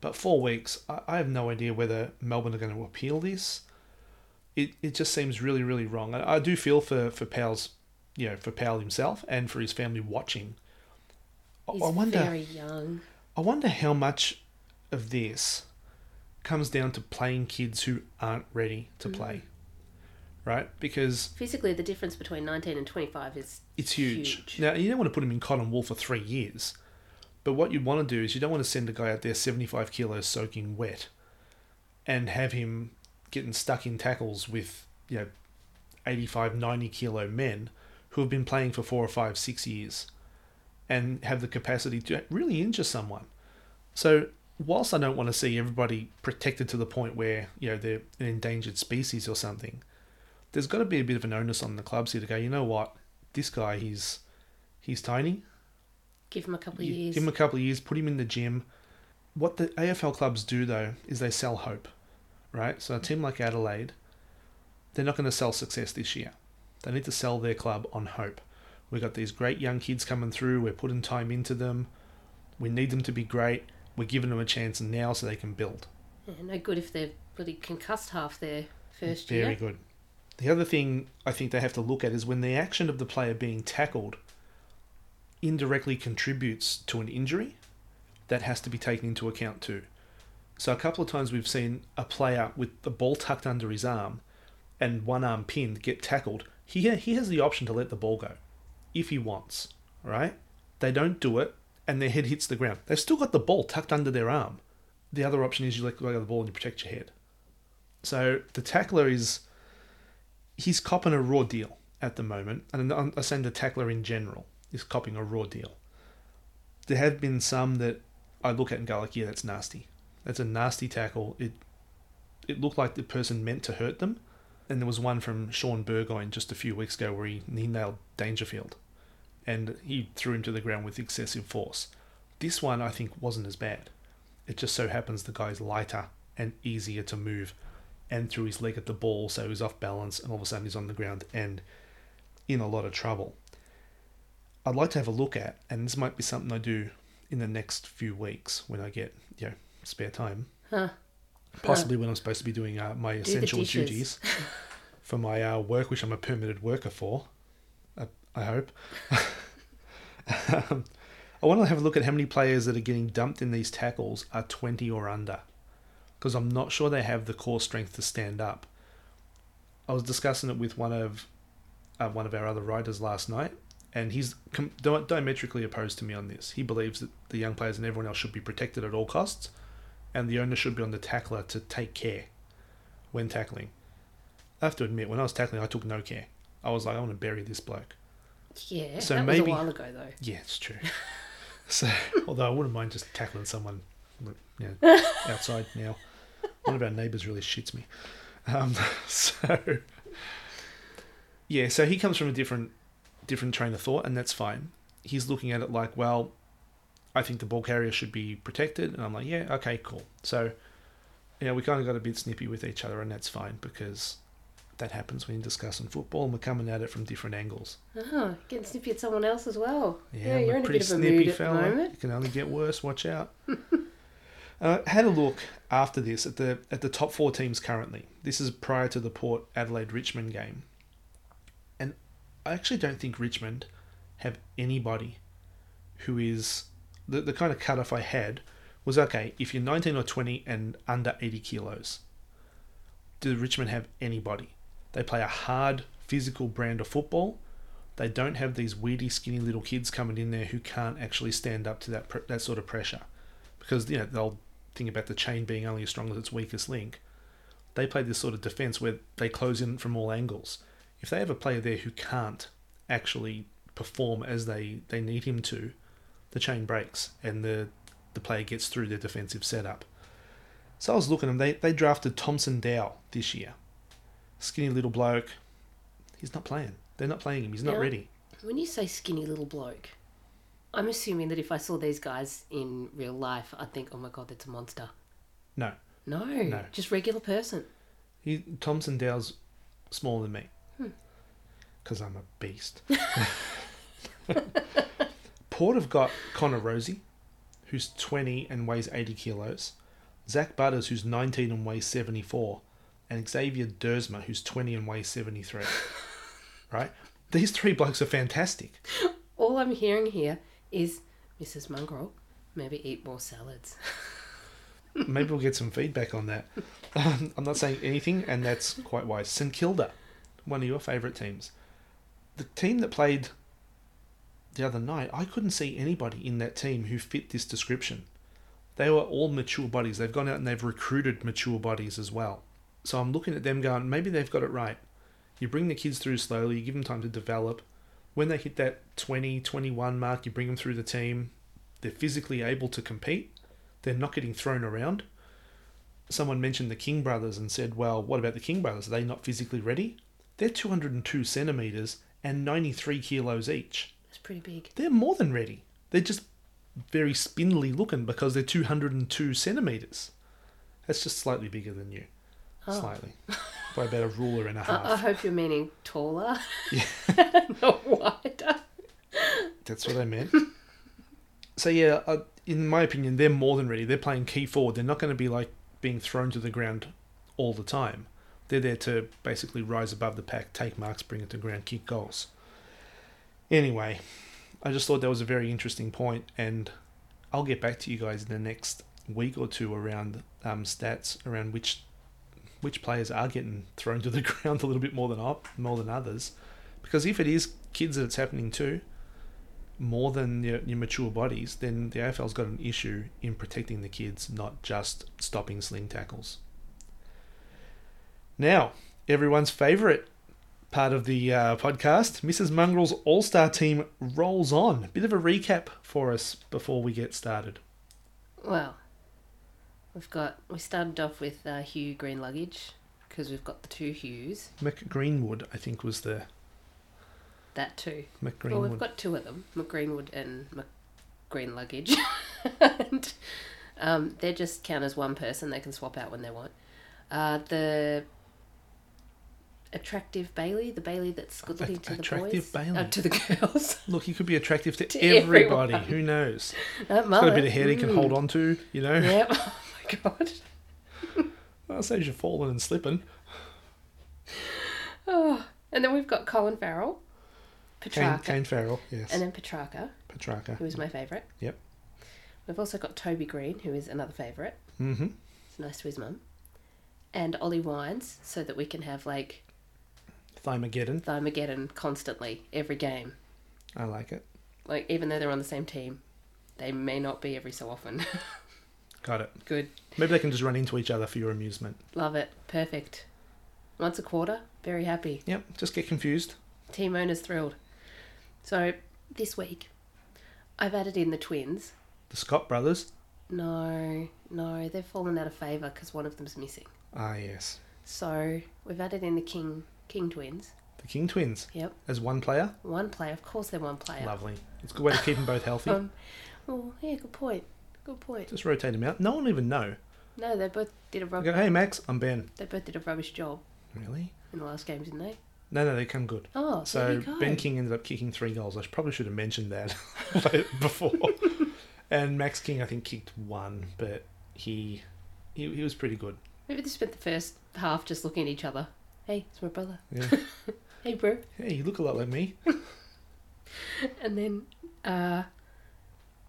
[SPEAKER 1] But four weeks, I, I have no idea whether Melbourne are going to appeal this. It, it just seems really, really wrong. I, I do feel for, for Powell's, you know, for Powell himself and for his family watching. I,
[SPEAKER 2] He's
[SPEAKER 1] I wonder
[SPEAKER 2] very young.
[SPEAKER 1] I wonder how much of this comes down to playing kids who aren't ready to mm. play. Right? Because
[SPEAKER 2] Physically, the difference between 19 and 25 is
[SPEAKER 1] it's huge.
[SPEAKER 2] Huge.
[SPEAKER 1] Now you don't want to put him in cotton wool for three years, but what you want to do is you don't want to send a guy out there seventy-five kilos soaking wet, and have him getting stuck in tackles with you know 85, 90 kilo men who have been playing for four or five, six years, and have the capacity to really injure someone. So whilst I don't want to see everybody protected to the point where you know they're an endangered species or something, there's got to be a bit of an onus on the clubs here to go. You know what? This guy, he's he's tiny.
[SPEAKER 2] Give him a couple of years.
[SPEAKER 1] Give him a couple of years. Put him in the gym. What the AFL clubs do though is they sell hope, right? So a team like Adelaide, they're not going to sell success this year. They need to sell their club on hope. We've got these great young kids coming through. We're putting time into them. We need them to be great. We're giving them a chance now so they can build.
[SPEAKER 2] Yeah, no good if they're bloody concussed half their first
[SPEAKER 1] Very
[SPEAKER 2] year.
[SPEAKER 1] Very good. The other thing I think they have to look at is when the action of the player being tackled indirectly contributes to an injury, that has to be taken into account too. So a couple of times we've seen a player with the ball tucked under his arm and one arm pinned get tackled. He he has the option to let the ball go if he wants, right? They don't do it and their head hits the ground. They've still got the ball tucked under their arm. The other option is you let go of the ball and you protect your head. So the tackler is he's copping a raw deal at the moment, and I'm saying the tackler in general is copying a raw deal. There have been some that I look at and go like, yeah, that's nasty. That's a nasty tackle. It it looked like the person meant to hurt them, and there was one from Shaun Burgoyne just a few weeks ago where he, he nailed Dangerfield, and he threw him to the ground with excessive force. This one I think wasn't as bad. It just so happens the guy's lighter and easier to move, and threw his leg at the ball, so he was off balance, and all of a sudden he's on the ground and in a lot of trouble. I'd like to have a look at, and this might be something I do in the next few weeks when I get you know spare time,
[SPEAKER 2] Huh.
[SPEAKER 1] possibly when I'm supposed to be doing uh, my
[SPEAKER 2] the
[SPEAKER 1] essential duties for my uh, work, which I'm a permitted worker for. I, I hope. um, I want to have a look at how many players that are getting dumped in these tackles are 20 or under, because I'm not sure they have the core strength to stand up. I was discussing it with one of uh, one of our other writers last night, and he's com- di- diametrically opposed to me on this. He believes that the young players and everyone else should be protected at all costs, and the owner should be on the tackler to take care when tackling. I have to admit, when I was tackling, I took no care. I was like, I want to bury this bloke.
[SPEAKER 2] Yeah,
[SPEAKER 1] So
[SPEAKER 2] that
[SPEAKER 1] maybe-
[SPEAKER 2] was a while ago though.
[SPEAKER 1] Yeah, it's true. so, although I wouldn't mind just tackling someone, you know, outside now. One of our neighbours really shits me. Um, so, yeah, so he comes from a different, different train of thought, and that's fine. He's looking at it like, well, I think the ball carrier should be protected, and I'm like, yeah, okay, cool. So, yeah, we kind of got a bit snippy with each other, and that's fine because that happens when you're discussing football, and we're coming at it from different angles.
[SPEAKER 2] Oh, getting snippy at someone else as well.
[SPEAKER 1] Yeah, I'm
[SPEAKER 2] you're
[SPEAKER 1] a
[SPEAKER 2] in a
[SPEAKER 1] pretty
[SPEAKER 2] bit of a
[SPEAKER 1] snippy
[SPEAKER 2] at
[SPEAKER 1] fella.
[SPEAKER 2] the moment.
[SPEAKER 1] It can only get worse. Watch out. uh, had a look after this at the at the top four teams currently. This is prior to the Port Adelaide Richmond game, I actually don't think Richmond have anybody who is the the kind of cutoff I had was okay. If you're 19 or 20 and under 80 kilos, do Richmond have anybody? They play a hard physical brand of football they don't have these weedy, skinny little kids coming in there who can't actually stand up to that that sort of pressure, because you know they'll think about the chain being only as strong as its weakest link. They play this sort of defense where they close in from all angles. If they have a player there who can't actually perform as they, they need him to, the chain breaks and the the player gets through their defensive setup. So I was looking at them. They they drafted Thomson Dow this year, skinny little bloke. He's not playing. They're not playing him. He's not
[SPEAKER 2] Yeah.
[SPEAKER 1] ready.
[SPEAKER 2] When you say skinny little bloke, I'm assuming that if I saw these guys in real life, I'd think, oh my god, that's a monster.
[SPEAKER 1] No.
[SPEAKER 2] No,
[SPEAKER 1] No.
[SPEAKER 2] just regular person.
[SPEAKER 1] He Thomson Dow's smaller than me. Because I'm a beast. Port have got Connor Rozee, who's 20 and weighs 80 kilos. Zak Butters, who's 19 and weighs 74. And Xavier Duursma, who's 20 and weighs 73. right? These three blokes are fantastic.
[SPEAKER 2] All I'm hearing here is Mrs. Mongrel, maybe eat more salads.
[SPEAKER 1] Maybe we'll get some feedback on that. Um, I'm not saying anything, and that's quite wise. St Kilda, one of your favourite teams. The team that played the other night, I couldn't see anybody in that team who fit this description. They were all mature bodies. They've gone out and they've recruited mature bodies as well. So I'm looking at them going, maybe they've got it right. You bring the kids through slowly, you give them time to develop. When they hit that 20, 21 mark, you bring them through the team. They're physically able to compete. They're not getting thrown around. Someone mentioned the King brothers and said, well, what about the King brothers? Are they not physically ready? They're 202 centimetres and 93 kilos each.
[SPEAKER 2] That's pretty big.
[SPEAKER 1] They're more than ready. They're just very spindly looking because they're 202 centimetres. That's just slightly bigger than you.
[SPEAKER 2] Oh.
[SPEAKER 1] Slightly. By about a ruler and a
[SPEAKER 2] half. I hope you're meaning taller,
[SPEAKER 1] Yeah.
[SPEAKER 2] not wider.
[SPEAKER 1] that's what I meant. so yeah, uh, in my opinion, they're more than ready. They're playing key forward. They're not going to be like being thrown to the ground all the time. They're there to basically rise above the pack, take marks, bring it to ground, kick goals. Anyway, I just thought that was a very interesting point, and I'll get back to you guys in the next week or two around um, stats around which which players are getting thrown to the ground a little bit more than op- more than others, because if it is kids that it's happening to, more than your, your mature bodies, then the AFL's got an issue in protecting the kids, not just stopping sling tackles. Now, everyone's favourite part of the uh, podcast, Mrs. Mongrel's All Star team rolls on. A bit of a recap for us before we get started.
[SPEAKER 2] Well, we've got we started off with uh, Hugh Green Luggage because we've got the two Hughes.
[SPEAKER 1] McGreenwood, I think, was the
[SPEAKER 2] That too.
[SPEAKER 1] McGreenwood.
[SPEAKER 2] Well, we've got two of them, McGreenwood and McGreen Luggage, and um, they just count as one person. They can swap out when they want. Uh, the attractive Bailey, the Bailey that's good looking to the boys,
[SPEAKER 1] Bailey.
[SPEAKER 2] Uh, to the girls.
[SPEAKER 1] Look, he could be attractive to,
[SPEAKER 2] To
[SPEAKER 1] everybody.
[SPEAKER 2] everyone.
[SPEAKER 1] Who knows?
[SPEAKER 2] That
[SPEAKER 1] He's got a bit of hair he can
[SPEAKER 2] mm.
[SPEAKER 1] hold on to, you know?
[SPEAKER 2] Yep. Oh my god.
[SPEAKER 1] Well, saves you're falling and slipping.
[SPEAKER 2] Oh. And then we've got Colin Farrell,
[SPEAKER 1] Kane,
[SPEAKER 2] Petracca,
[SPEAKER 1] Kane Farrell, yes.
[SPEAKER 2] and then Petracca,
[SPEAKER 1] Petracca.
[SPEAKER 2] who is my favourite.
[SPEAKER 1] Yep.
[SPEAKER 2] We've also got Toby Green, who is another favourite.
[SPEAKER 1] Mm-hmm.
[SPEAKER 2] It's nice to his mum. And Ollie Wines, so that we can have like
[SPEAKER 1] Thymageddon.
[SPEAKER 2] Thymageddon constantly, every game.
[SPEAKER 1] I like it.
[SPEAKER 2] Like, even though they're on the same team, they may not be every so often.
[SPEAKER 1] Got it.
[SPEAKER 2] Good.
[SPEAKER 1] Maybe they can just run into each other for your amusement.
[SPEAKER 2] Love it. Perfect. Once a quarter, very happy.
[SPEAKER 1] Yep, just get confused.
[SPEAKER 2] Team owners thrilled. So, this week, I've added in the twins.
[SPEAKER 1] The Scott brothers.
[SPEAKER 2] No, no, they've fallen out of favour because one of them's missing.
[SPEAKER 1] Ah, yes.
[SPEAKER 2] So, we've added in the King King twins.
[SPEAKER 1] The King twins.
[SPEAKER 2] Yep.
[SPEAKER 1] As one player.
[SPEAKER 2] One player. Of course, they're one player.
[SPEAKER 1] Lovely. It's a good way to keep them both healthy.
[SPEAKER 2] Um, oh, yeah, good point. Good point.
[SPEAKER 1] just rotate them out. No one will even know.
[SPEAKER 2] No, they both did a
[SPEAKER 1] I
[SPEAKER 2] rub-
[SPEAKER 1] go, hey, Max, I'm Ben.
[SPEAKER 2] They both did a rubbish job
[SPEAKER 1] Really?
[SPEAKER 2] in the last game, didn't they?
[SPEAKER 1] No, no, they come good.
[SPEAKER 2] Oh, there
[SPEAKER 1] So
[SPEAKER 2] you go.
[SPEAKER 1] Ben King ended up kicking three goals. I probably should have mentioned that before. and Max King, I think, kicked one, but he he, he was pretty good.
[SPEAKER 2] Maybe they spent the first half just looking at each other. Hey, it's my brother.
[SPEAKER 1] Yeah.
[SPEAKER 2] Hey, bro.
[SPEAKER 1] hey, you look a lot like me.
[SPEAKER 2] And then uh,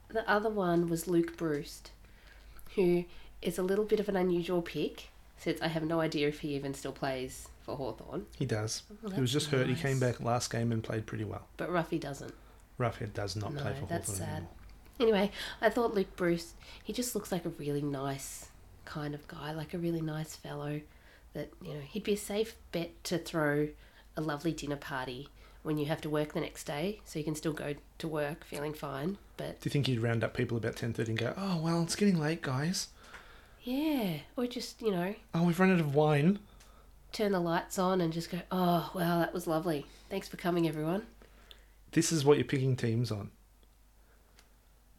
[SPEAKER 2] the other one was Luke Breust, who is a little bit of an unusual pick, since I have no idea if he even still plays for Hawthorn.
[SPEAKER 1] He does.
[SPEAKER 2] Well,
[SPEAKER 1] he was just hurt. He came back last game and played pretty well.
[SPEAKER 2] But Roughy doesn't.
[SPEAKER 1] Roughead does not
[SPEAKER 2] No,
[SPEAKER 1] play for
[SPEAKER 2] that's
[SPEAKER 1] Hawthorn
[SPEAKER 2] sad.
[SPEAKER 1] anymore.
[SPEAKER 2] Anyway, I thought Luke Breust, he just looks like a really nice kind of guy, like a really nice fellow that, you know, he'd be a safe bet to throw a lovely dinner party when you have to work the next day so you can still go to work feeling fine. But
[SPEAKER 1] Do you think he'd round up people about ten thirty and go, "Oh well, it's getting late, guys.
[SPEAKER 2] yeah, or just, you know,
[SPEAKER 1] Oh, we've run out of wine."
[SPEAKER 2] turn the lights on and just go, oh, wow, that was lovely. Thanks for coming, everyone.
[SPEAKER 1] This is what you're picking teams on.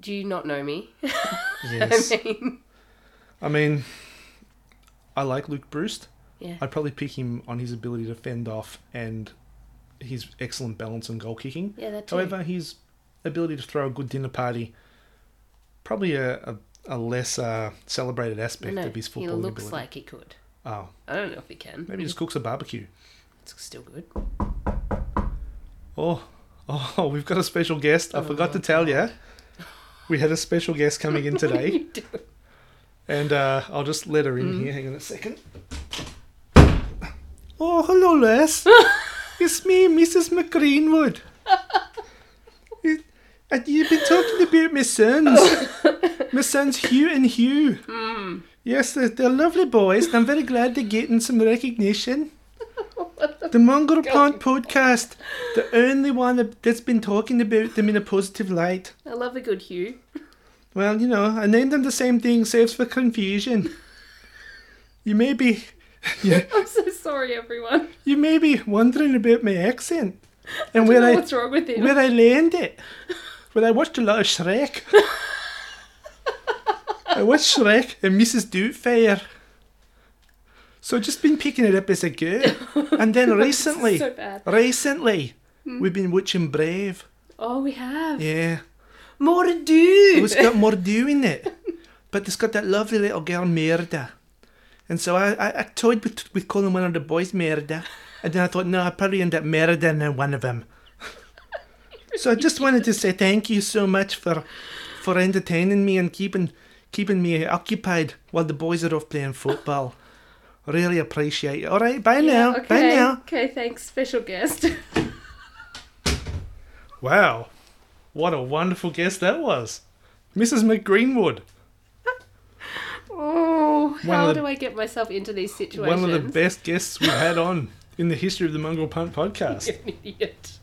[SPEAKER 2] Do you not know me?
[SPEAKER 1] Yes.
[SPEAKER 2] I mean,
[SPEAKER 1] I mean, I like Luke Breust.
[SPEAKER 2] Yeah.
[SPEAKER 1] I'd probably pick him on his ability to fend off and his excellent balance and goal kicking.
[SPEAKER 2] Yeah, that too.
[SPEAKER 1] However, his ability to throw a good dinner party, probably a, a, a less uh, celebrated aspect
[SPEAKER 2] no,
[SPEAKER 1] of his football.
[SPEAKER 2] he looks
[SPEAKER 1] ability.
[SPEAKER 2] like he could.
[SPEAKER 1] oh,
[SPEAKER 2] I don't know if he can.
[SPEAKER 1] maybe he just cooks a barbecue.
[SPEAKER 2] It's still good.
[SPEAKER 1] Oh, oh, we've got a special guest. I
[SPEAKER 2] Oh,
[SPEAKER 1] forgot to tell you. We had a special guest coming in today, and uh, I'll just let her in
[SPEAKER 2] Mm.
[SPEAKER 1] here. Hang on a second. Oh, hello, Les. it's me, Mrs. McGreenwood. You- uh, You've been talking about my sons. my sons Hugh and Hugh.
[SPEAKER 2] Mm.
[SPEAKER 1] Yes, they're, they're lovely boys, and I'm very glad they're getting some recognition. The Mongrel Punt podcast, the only one that- that's been talking about them in a positive light.
[SPEAKER 2] I love a good Hugh.
[SPEAKER 1] Well, you know, I named them the same thing, saves for confusion. You may be, yeah,
[SPEAKER 2] I'm so sorry, everyone.
[SPEAKER 1] you may be wondering about my accent and where I
[SPEAKER 2] what's wrong with him.
[SPEAKER 1] where I learned it. Well, I watched a lot of Shrek. I watched Shrek and Mrs. Doubtfire. So I've just been picking it up as I go. And then recently,
[SPEAKER 2] so bad.
[SPEAKER 1] recently, hmm. we've been watching Brave.
[SPEAKER 2] Oh, we have.
[SPEAKER 1] Yeah.
[SPEAKER 2] More do.
[SPEAKER 1] Oh, it's got more do in it. But it's got that lovely little girl, Merida. And so I, I, I toyed with, with calling one of the boys Merida. And then I thought, no, I'd probably end up Merida one of them. so I just wanted to say thank you so much for for entertaining me and keeping keeping me occupied while the boys are off playing football. Really appreciate it. All right, bye now.
[SPEAKER 2] okay.
[SPEAKER 1] Bye now.
[SPEAKER 2] Okay, thanks, special guest.
[SPEAKER 1] Wow. What a wonderful guest that was. Mrs. McGreenwood.
[SPEAKER 2] How
[SPEAKER 1] the-
[SPEAKER 2] do I get myself into these situations?
[SPEAKER 1] One of the best guests we've had on in the history of the Mongrel Punt podcast.
[SPEAKER 2] An idiot.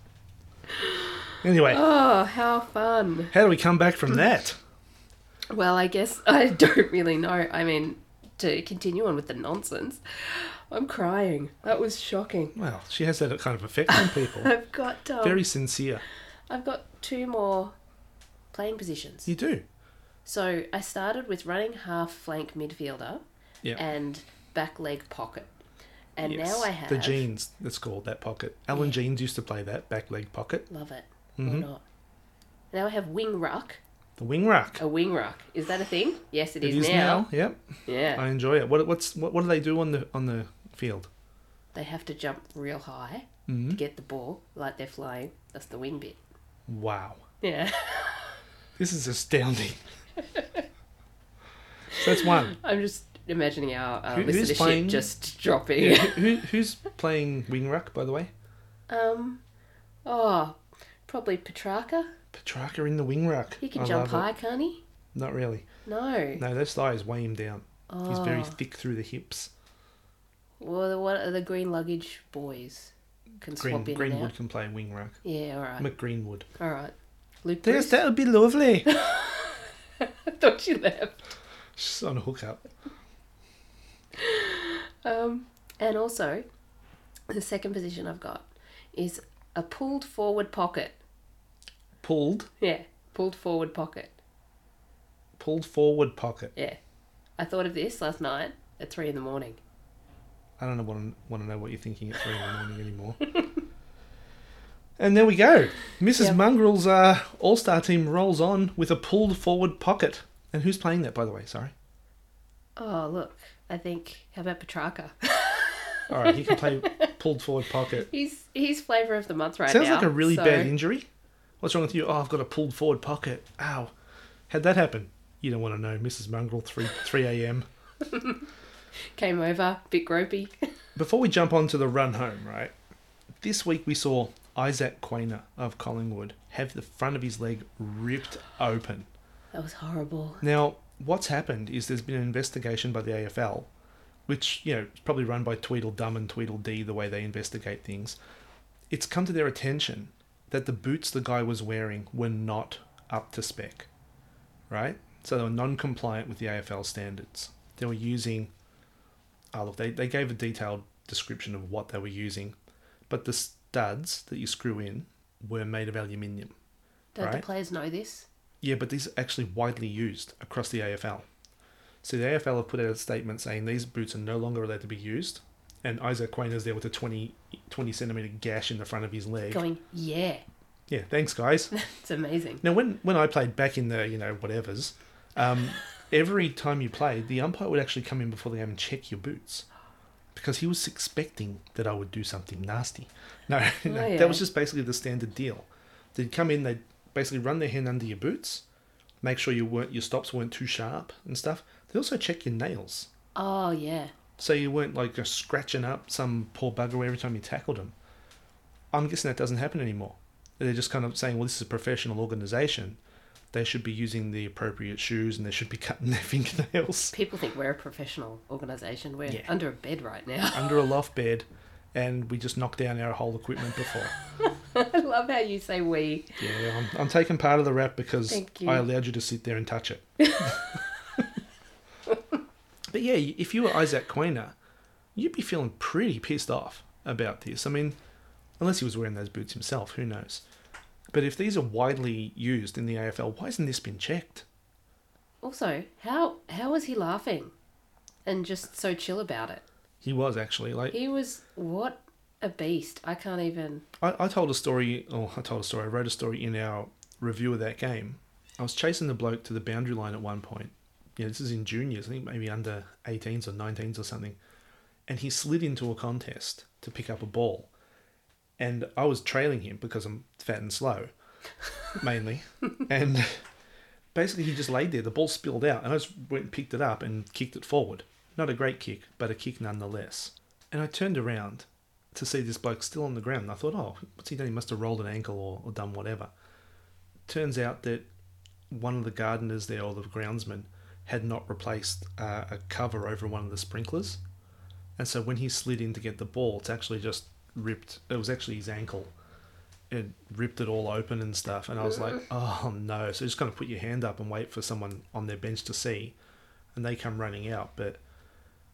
[SPEAKER 1] Anyway,
[SPEAKER 2] Oh, how fun.
[SPEAKER 1] how do we come back from that?
[SPEAKER 2] Well, I guess I don't really know. I mean, to continue on with the nonsense, I'm crying. That was shocking.
[SPEAKER 1] Well, she has that kind of effect on people.
[SPEAKER 2] I've got um,
[SPEAKER 1] Very sincere.
[SPEAKER 2] I've got two more playing positions.
[SPEAKER 1] You do.
[SPEAKER 2] So I started with running half flank midfielder
[SPEAKER 1] Yeah.
[SPEAKER 2] and back leg pocket. And
[SPEAKER 1] Yes.
[SPEAKER 2] now I have
[SPEAKER 1] the jeans. That's called that pocket. Allan Jeans used to play that back leg pocket.
[SPEAKER 2] Love it.
[SPEAKER 1] Mhm.
[SPEAKER 2] Or not. Now I have wing ruck.
[SPEAKER 1] The wing rack.
[SPEAKER 2] A wing ruck. Is that a thing? Yes,
[SPEAKER 1] it
[SPEAKER 2] is,
[SPEAKER 1] is
[SPEAKER 2] now.
[SPEAKER 1] now. Yep.
[SPEAKER 2] Yeah.
[SPEAKER 1] I enjoy it. What what's what, what do they do on the on the field?
[SPEAKER 2] They have to jump real high
[SPEAKER 1] hmm
[SPEAKER 2] to get the ball like they're flying. That's the wing bit.
[SPEAKER 1] Wow.
[SPEAKER 2] Yeah.
[SPEAKER 1] This is astounding. So that's one.
[SPEAKER 2] I'm just imagining our uh,
[SPEAKER 1] Who- who's
[SPEAKER 2] listenership
[SPEAKER 1] playing?
[SPEAKER 2] just dropping.
[SPEAKER 1] Yeah, who, who's playing wing rack, by the way?
[SPEAKER 2] um, oh, probably Petracca.
[SPEAKER 1] Petracca in the wing rack.
[SPEAKER 2] He can
[SPEAKER 1] I
[SPEAKER 2] jump
[SPEAKER 1] love it.
[SPEAKER 2] high, can't he?
[SPEAKER 1] Not really.
[SPEAKER 2] No.
[SPEAKER 1] No, those thighs weigh him down. He's very
[SPEAKER 2] Oh.
[SPEAKER 1] thick through the hips.
[SPEAKER 2] Well, the, what are the green luggage boys? Can
[SPEAKER 1] Green,
[SPEAKER 2] swap in and
[SPEAKER 1] Greenwood
[SPEAKER 2] out.
[SPEAKER 1] can play wing rack.
[SPEAKER 2] Yeah, all right.
[SPEAKER 1] McGreenwood.
[SPEAKER 2] all right. Luke
[SPEAKER 1] Yes, that would be lovely.
[SPEAKER 2] I thought she left.
[SPEAKER 1] She's on a hookup.
[SPEAKER 2] Um, and also, the second position I've got is a pulled forward pocket.
[SPEAKER 1] Pulled,
[SPEAKER 2] Yeah, pulled forward pocket.
[SPEAKER 1] pulled forward pocket.
[SPEAKER 2] Yeah. I thought of this last night at three in the morning.
[SPEAKER 1] I don't know want to, want to know what you're thinking at three in the morning anymore. and there we go. Mrs. Mongrel's uh, all-star team rolls on with a pulled forward pocket. And who's playing that, by the way? Sorry.
[SPEAKER 2] Oh, look. I think, how about Petracca?
[SPEAKER 1] All right, he can play pulled forward pocket.
[SPEAKER 2] he's he's flavour of the month right
[SPEAKER 1] Sounds
[SPEAKER 2] now.
[SPEAKER 1] like a really
[SPEAKER 2] so-
[SPEAKER 1] bad injury. What's wrong with you? Oh, I've got a pulled forward pocket. Ow. How'd that happen? You don't want to know, Mrs. Mongrel, 3, 3 a.m.
[SPEAKER 2] Came over, bit gropey.
[SPEAKER 1] Before we jump on to the run home, right? This week we saw Isaac Quaynor of Collingwood have the front of his leg ripped open.
[SPEAKER 2] That was horrible.
[SPEAKER 1] Now, what's happened is there's been an investigation by the AFL, which, you know, is probably run by Tweedledum and Tweedledee, the way they investigate things. It's come to their attention that the boots the guy was wearing were not up to spec, right? So they were non compliant with the AFL standards. They were using, oh, look, they, they gave a detailed description of what they were using, but the studs that you screw in were made of aluminium.
[SPEAKER 2] Don't the players know this?
[SPEAKER 1] Yeah, but these are actually widely used across the AFL. So the AFL have put out a statement saying these boots are no longer allowed to be used. And Isaac Quaynor's there with a 20, 20 centimetre gash in the front of his leg.
[SPEAKER 2] Going, yeah.
[SPEAKER 1] Yeah, thanks, guys.
[SPEAKER 2] It's amazing.
[SPEAKER 1] now, when, when I played back in the, you know, whatevers, um, every time you played, the umpire would actually come in before the game and check your boots. Because he was expecting that I would do something nasty. No, oh, no
[SPEAKER 2] Oh, yeah.
[SPEAKER 1] that was just basically the standard deal. They'd come in, they'd basically run their hand under your boots, make sure you weren't your stops weren't too sharp and stuff. They also check your nails,
[SPEAKER 2] Oh, yeah.
[SPEAKER 1] so you weren't like just scratching up some poor bugger every time you tackled them. I'm guessing that doesn't happen anymore. They're just kind of saying, well, this is a professional organisation. They should be using the appropriate shoes and they should be cutting their fingernails
[SPEAKER 2] People think we're a professional organisation. We're
[SPEAKER 1] Yeah.
[SPEAKER 2] under a bed right now.
[SPEAKER 1] under a loft bed, and we just knocked down our whole equipment before.
[SPEAKER 2] I love how you say we.
[SPEAKER 1] Yeah, I'm, I'm taking part of the rap because I allowed you to sit there and touch it. but yeah, if you were Isaac Quaynor, you'd be feeling pretty pissed off about this. I mean, unless he was wearing those boots himself, who knows? But if these are widely used in the AFL, why hasn't this been checked?
[SPEAKER 2] Also, how how was he laughing? And just so chill about it.
[SPEAKER 1] He was actually like,
[SPEAKER 2] He was what? a beast. I can't even.
[SPEAKER 1] I, I told a story, Oh, I told a story, I wrote a story in our review of that game. I was chasing the bloke to the boundary line at one point. Yeah, this is in juniors, I think maybe under 18s or 19s or something. And he slid into a contest to pick up a ball. And I was trailing him because I'm fat and slow, mainly. and basically, he just laid there. The ball spilled out, and I just went and picked it up and kicked it forward. Not a great kick, but a kick nonetheless. And I turned around to see this bloke still on the ground. And I thought, oh, what's he done? He must have rolled an ankle or, or done whatever. Turns out that one of the gardeners there, or the groundsman, had not replaced uh, a cover over one of the sprinklers. And so when he slid in to get the ball, it's actually just ripped. It was actually his ankle. It ripped it all open and stuff. And I was like, oh no. So just kind of put your hand up and wait for someone on their bench to see. And they come running out. But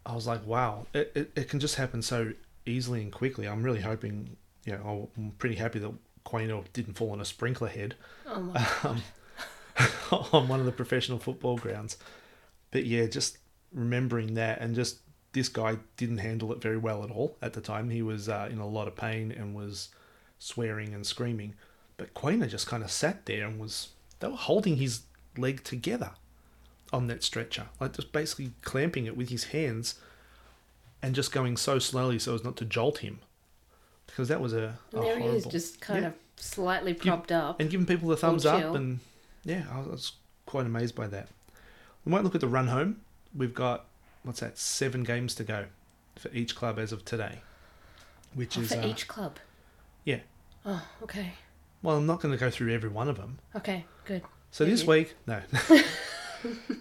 [SPEAKER 1] I was like, wow, it, it, it can just happen so easily and quickly. I'm really hoping, you know, I'm pretty happy that Quaino didn't fall on a sprinkler head
[SPEAKER 2] Oh
[SPEAKER 1] um, on one of the professional football grounds. But yeah, just remembering that and just this guy didn't handle it very well at all at the time. He was uh, in a lot of pain and was swearing and screaming. But Quaynor just kind of sat there and was, they were holding his leg together on that stretcher, like just basically clamping it with his hands and just going so slowly so as not to jolt him. Because that was a, a
[SPEAKER 2] And there he is, just kind
[SPEAKER 1] Yeah.
[SPEAKER 2] of slightly propped up.
[SPEAKER 1] and giving people the thumbs up and yeah i was quite amazed by that we might look at the run home we've got what's that seven games to go for each club as of today which
[SPEAKER 2] Oh,
[SPEAKER 1] is
[SPEAKER 2] for
[SPEAKER 1] uh,
[SPEAKER 2] each club.
[SPEAKER 1] yeah.
[SPEAKER 2] Oh, okay.
[SPEAKER 1] well i'm not going to go through every one of them.
[SPEAKER 2] Okay, good.
[SPEAKER 1] so this week no.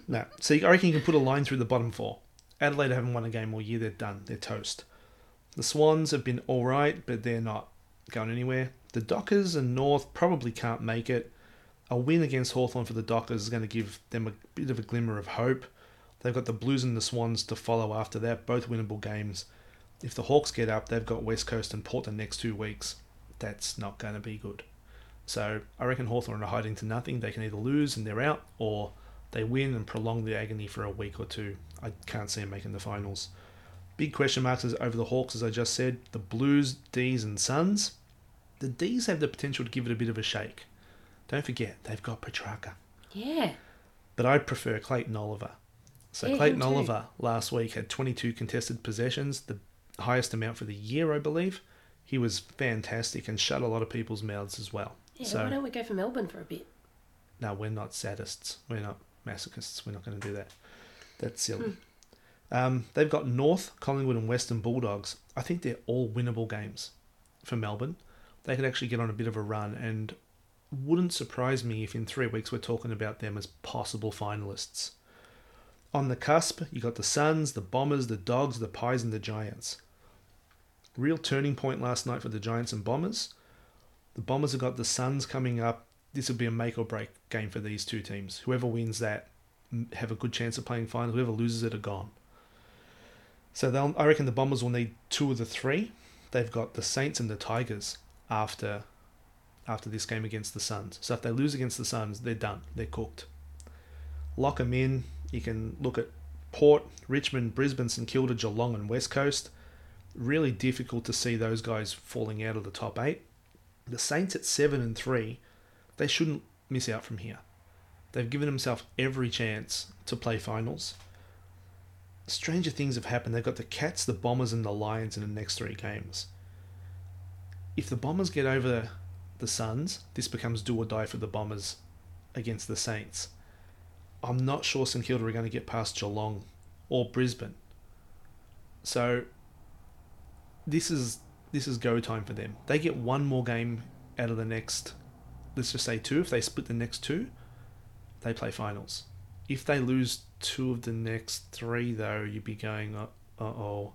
[SPEAKER 1] No. So i reckon you can put a line through the bottom four. Adelaide haven't won a game all year. They're done. They're toast. The swans have been all right but they're not going anywhere. The dockers and north probably can't make it. A win against Hawthorn for the Dockers is going to give them a bit of a glimmer of hope. They've got the Blues and the Swans to follow after that, both winnable games. If the Hawks get up, they've got West Coast and Port the next two weeks. That's not going to be good. So I reckon Hawthorn are hiding to nothing. They can either lose and they're out, or they win and prolong the agony for a week or two. I can't see them making the finals. Big question marks is over the Hawks, as I just said. The Blues, D's, and Suns. The D's have the potential to give it a bit of a shake. Don't forget, they've got Petracca.
[SPEAKER 2] Yeah.
[SPEAKER 1] But I prefer Clayton Oliver. So
[SPEAKER 2] Yeah,
[SPEAKER 1] Clayton. Oliver last week had 22 contested possessions, the highest amount for the year, I believe. He was fantastic and shut a lot of people's mouths as well.
[SPEAKER 2] Yeah,
[SPEAKER 1] so
[SPEAKER 2] why don't we go for Melbourne for a bit?
[SPEAKER 1] no, we're not sadists. We're not masochists. We're not going to do that. That's
[SPEAKER 2] Hmm.
[SPEAKER 1] silly. Um, they've got North, Collingwood, and Western Bulldogs. I think they're all winnable games for Melbourne. They could actually get on a bit of a run, and wouldn't surprise me if in three weeks we're talking about them as possible finalists. On the cusp, you got the Suns, the Bombers, the Dogs, the Pies, and the Giants. Real turning point last night for the Giants and Bombers. The Bombers have got the Suns coming up. This will be a make or break game for these two teams. Whoever wins that have a good chance of playing finals. Whoever loses it are gone. So they'll, I reckon the Bombers will need two of the three. They've got the Saints and the Tigers after after this game against the Suns. So if they lose against the Suns, they're done. They're cooked. Lock them in. You can look at Port, Richmond, Brisbane, St Kilda, Geelong, and West Coast. Really difficult to see those guys falling out of the top eight. The Saints at seven and three, they shouldn't miss out from here. They've given themselves every chance to play finals. Stranger things have happened. They've got the Cats, the Bombers, and the Lions in the next three games. If the Bombers get over the Suns, this becomes do or die for the Bombers against the Saints. I'm not sure St Kilda are going to get past Geelong or Brisbane. So this is this is go time for them. They get one more game out of the next let's just say two. If they split the next two, they play finals. If they lose two of the next three though, you'd be going uh oh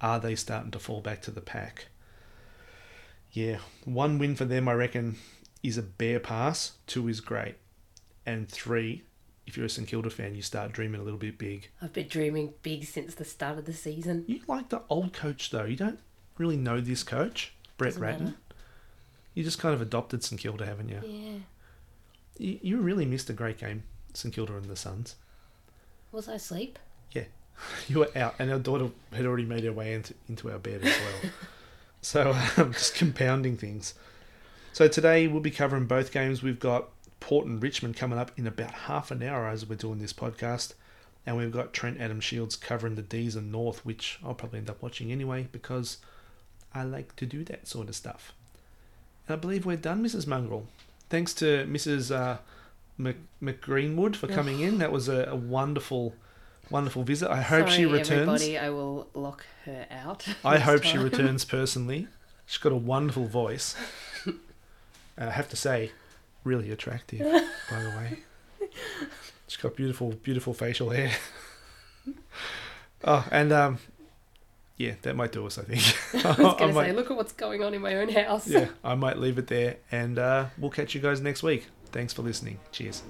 [SPEAKER 1] are they starting to fall back to the pack? Yeah, one win for them, I reckon, is a bare pass. Two is great. And three, if you're a St Kilda fan, you start dreaming a little bit big.
[SPEAKER 2] I've been dreaming big since the start of the season.
[SPEAKER 1] You like the old coach, though. You don't really know this coach, Brett
[SPEAKER 2] Doesn't
[SPEAKER 1] Ratten.
[SPEAKER 2] matter.
[SPEAKER 1] You just kind of adopted St Kilda, haven't you?
[SPEAKER 2] Yeah.
[SPEAKER 1] you? You really missed a great game, St Kilda and the Suns.
[SPEAKER 2] Was I asleep? Yeah.
[SPEAKER 1] You were out, and our daughter had already made her way into, into our bed as well. So um, just compounding things. So today we'll be covering both games. We've got Port and Richmond coming up in about half an hour as we're doing this podcast. And we've got Trent Adam Shields covering the D's and North, which I'll probably end up watching anyway because I like to do that sort of stuff. And I believe we're done, Mrs. Mongrel. Thanks to Mrs. Uh, Mc, McGreenwood for coming in. That was a, a wonderful, wonderful visit. I hope she returns.
[SPEAKER 2] Everybody, I will lock her out.
[SPEAKER 1] I hope she returns personally. She's got a wonderful voice. I have to say, really attractive, by the way. She's got beautiful, beautiful facial hair. oh, and um, yeah, that might do us. I think.
[SPEAKER 2] I was going to say, look at what's going on in my own house.
[SPEAKER 1] yeah, I might leave it there, and uh, we'll catch you guys next week. Thanks for listening. Cheers.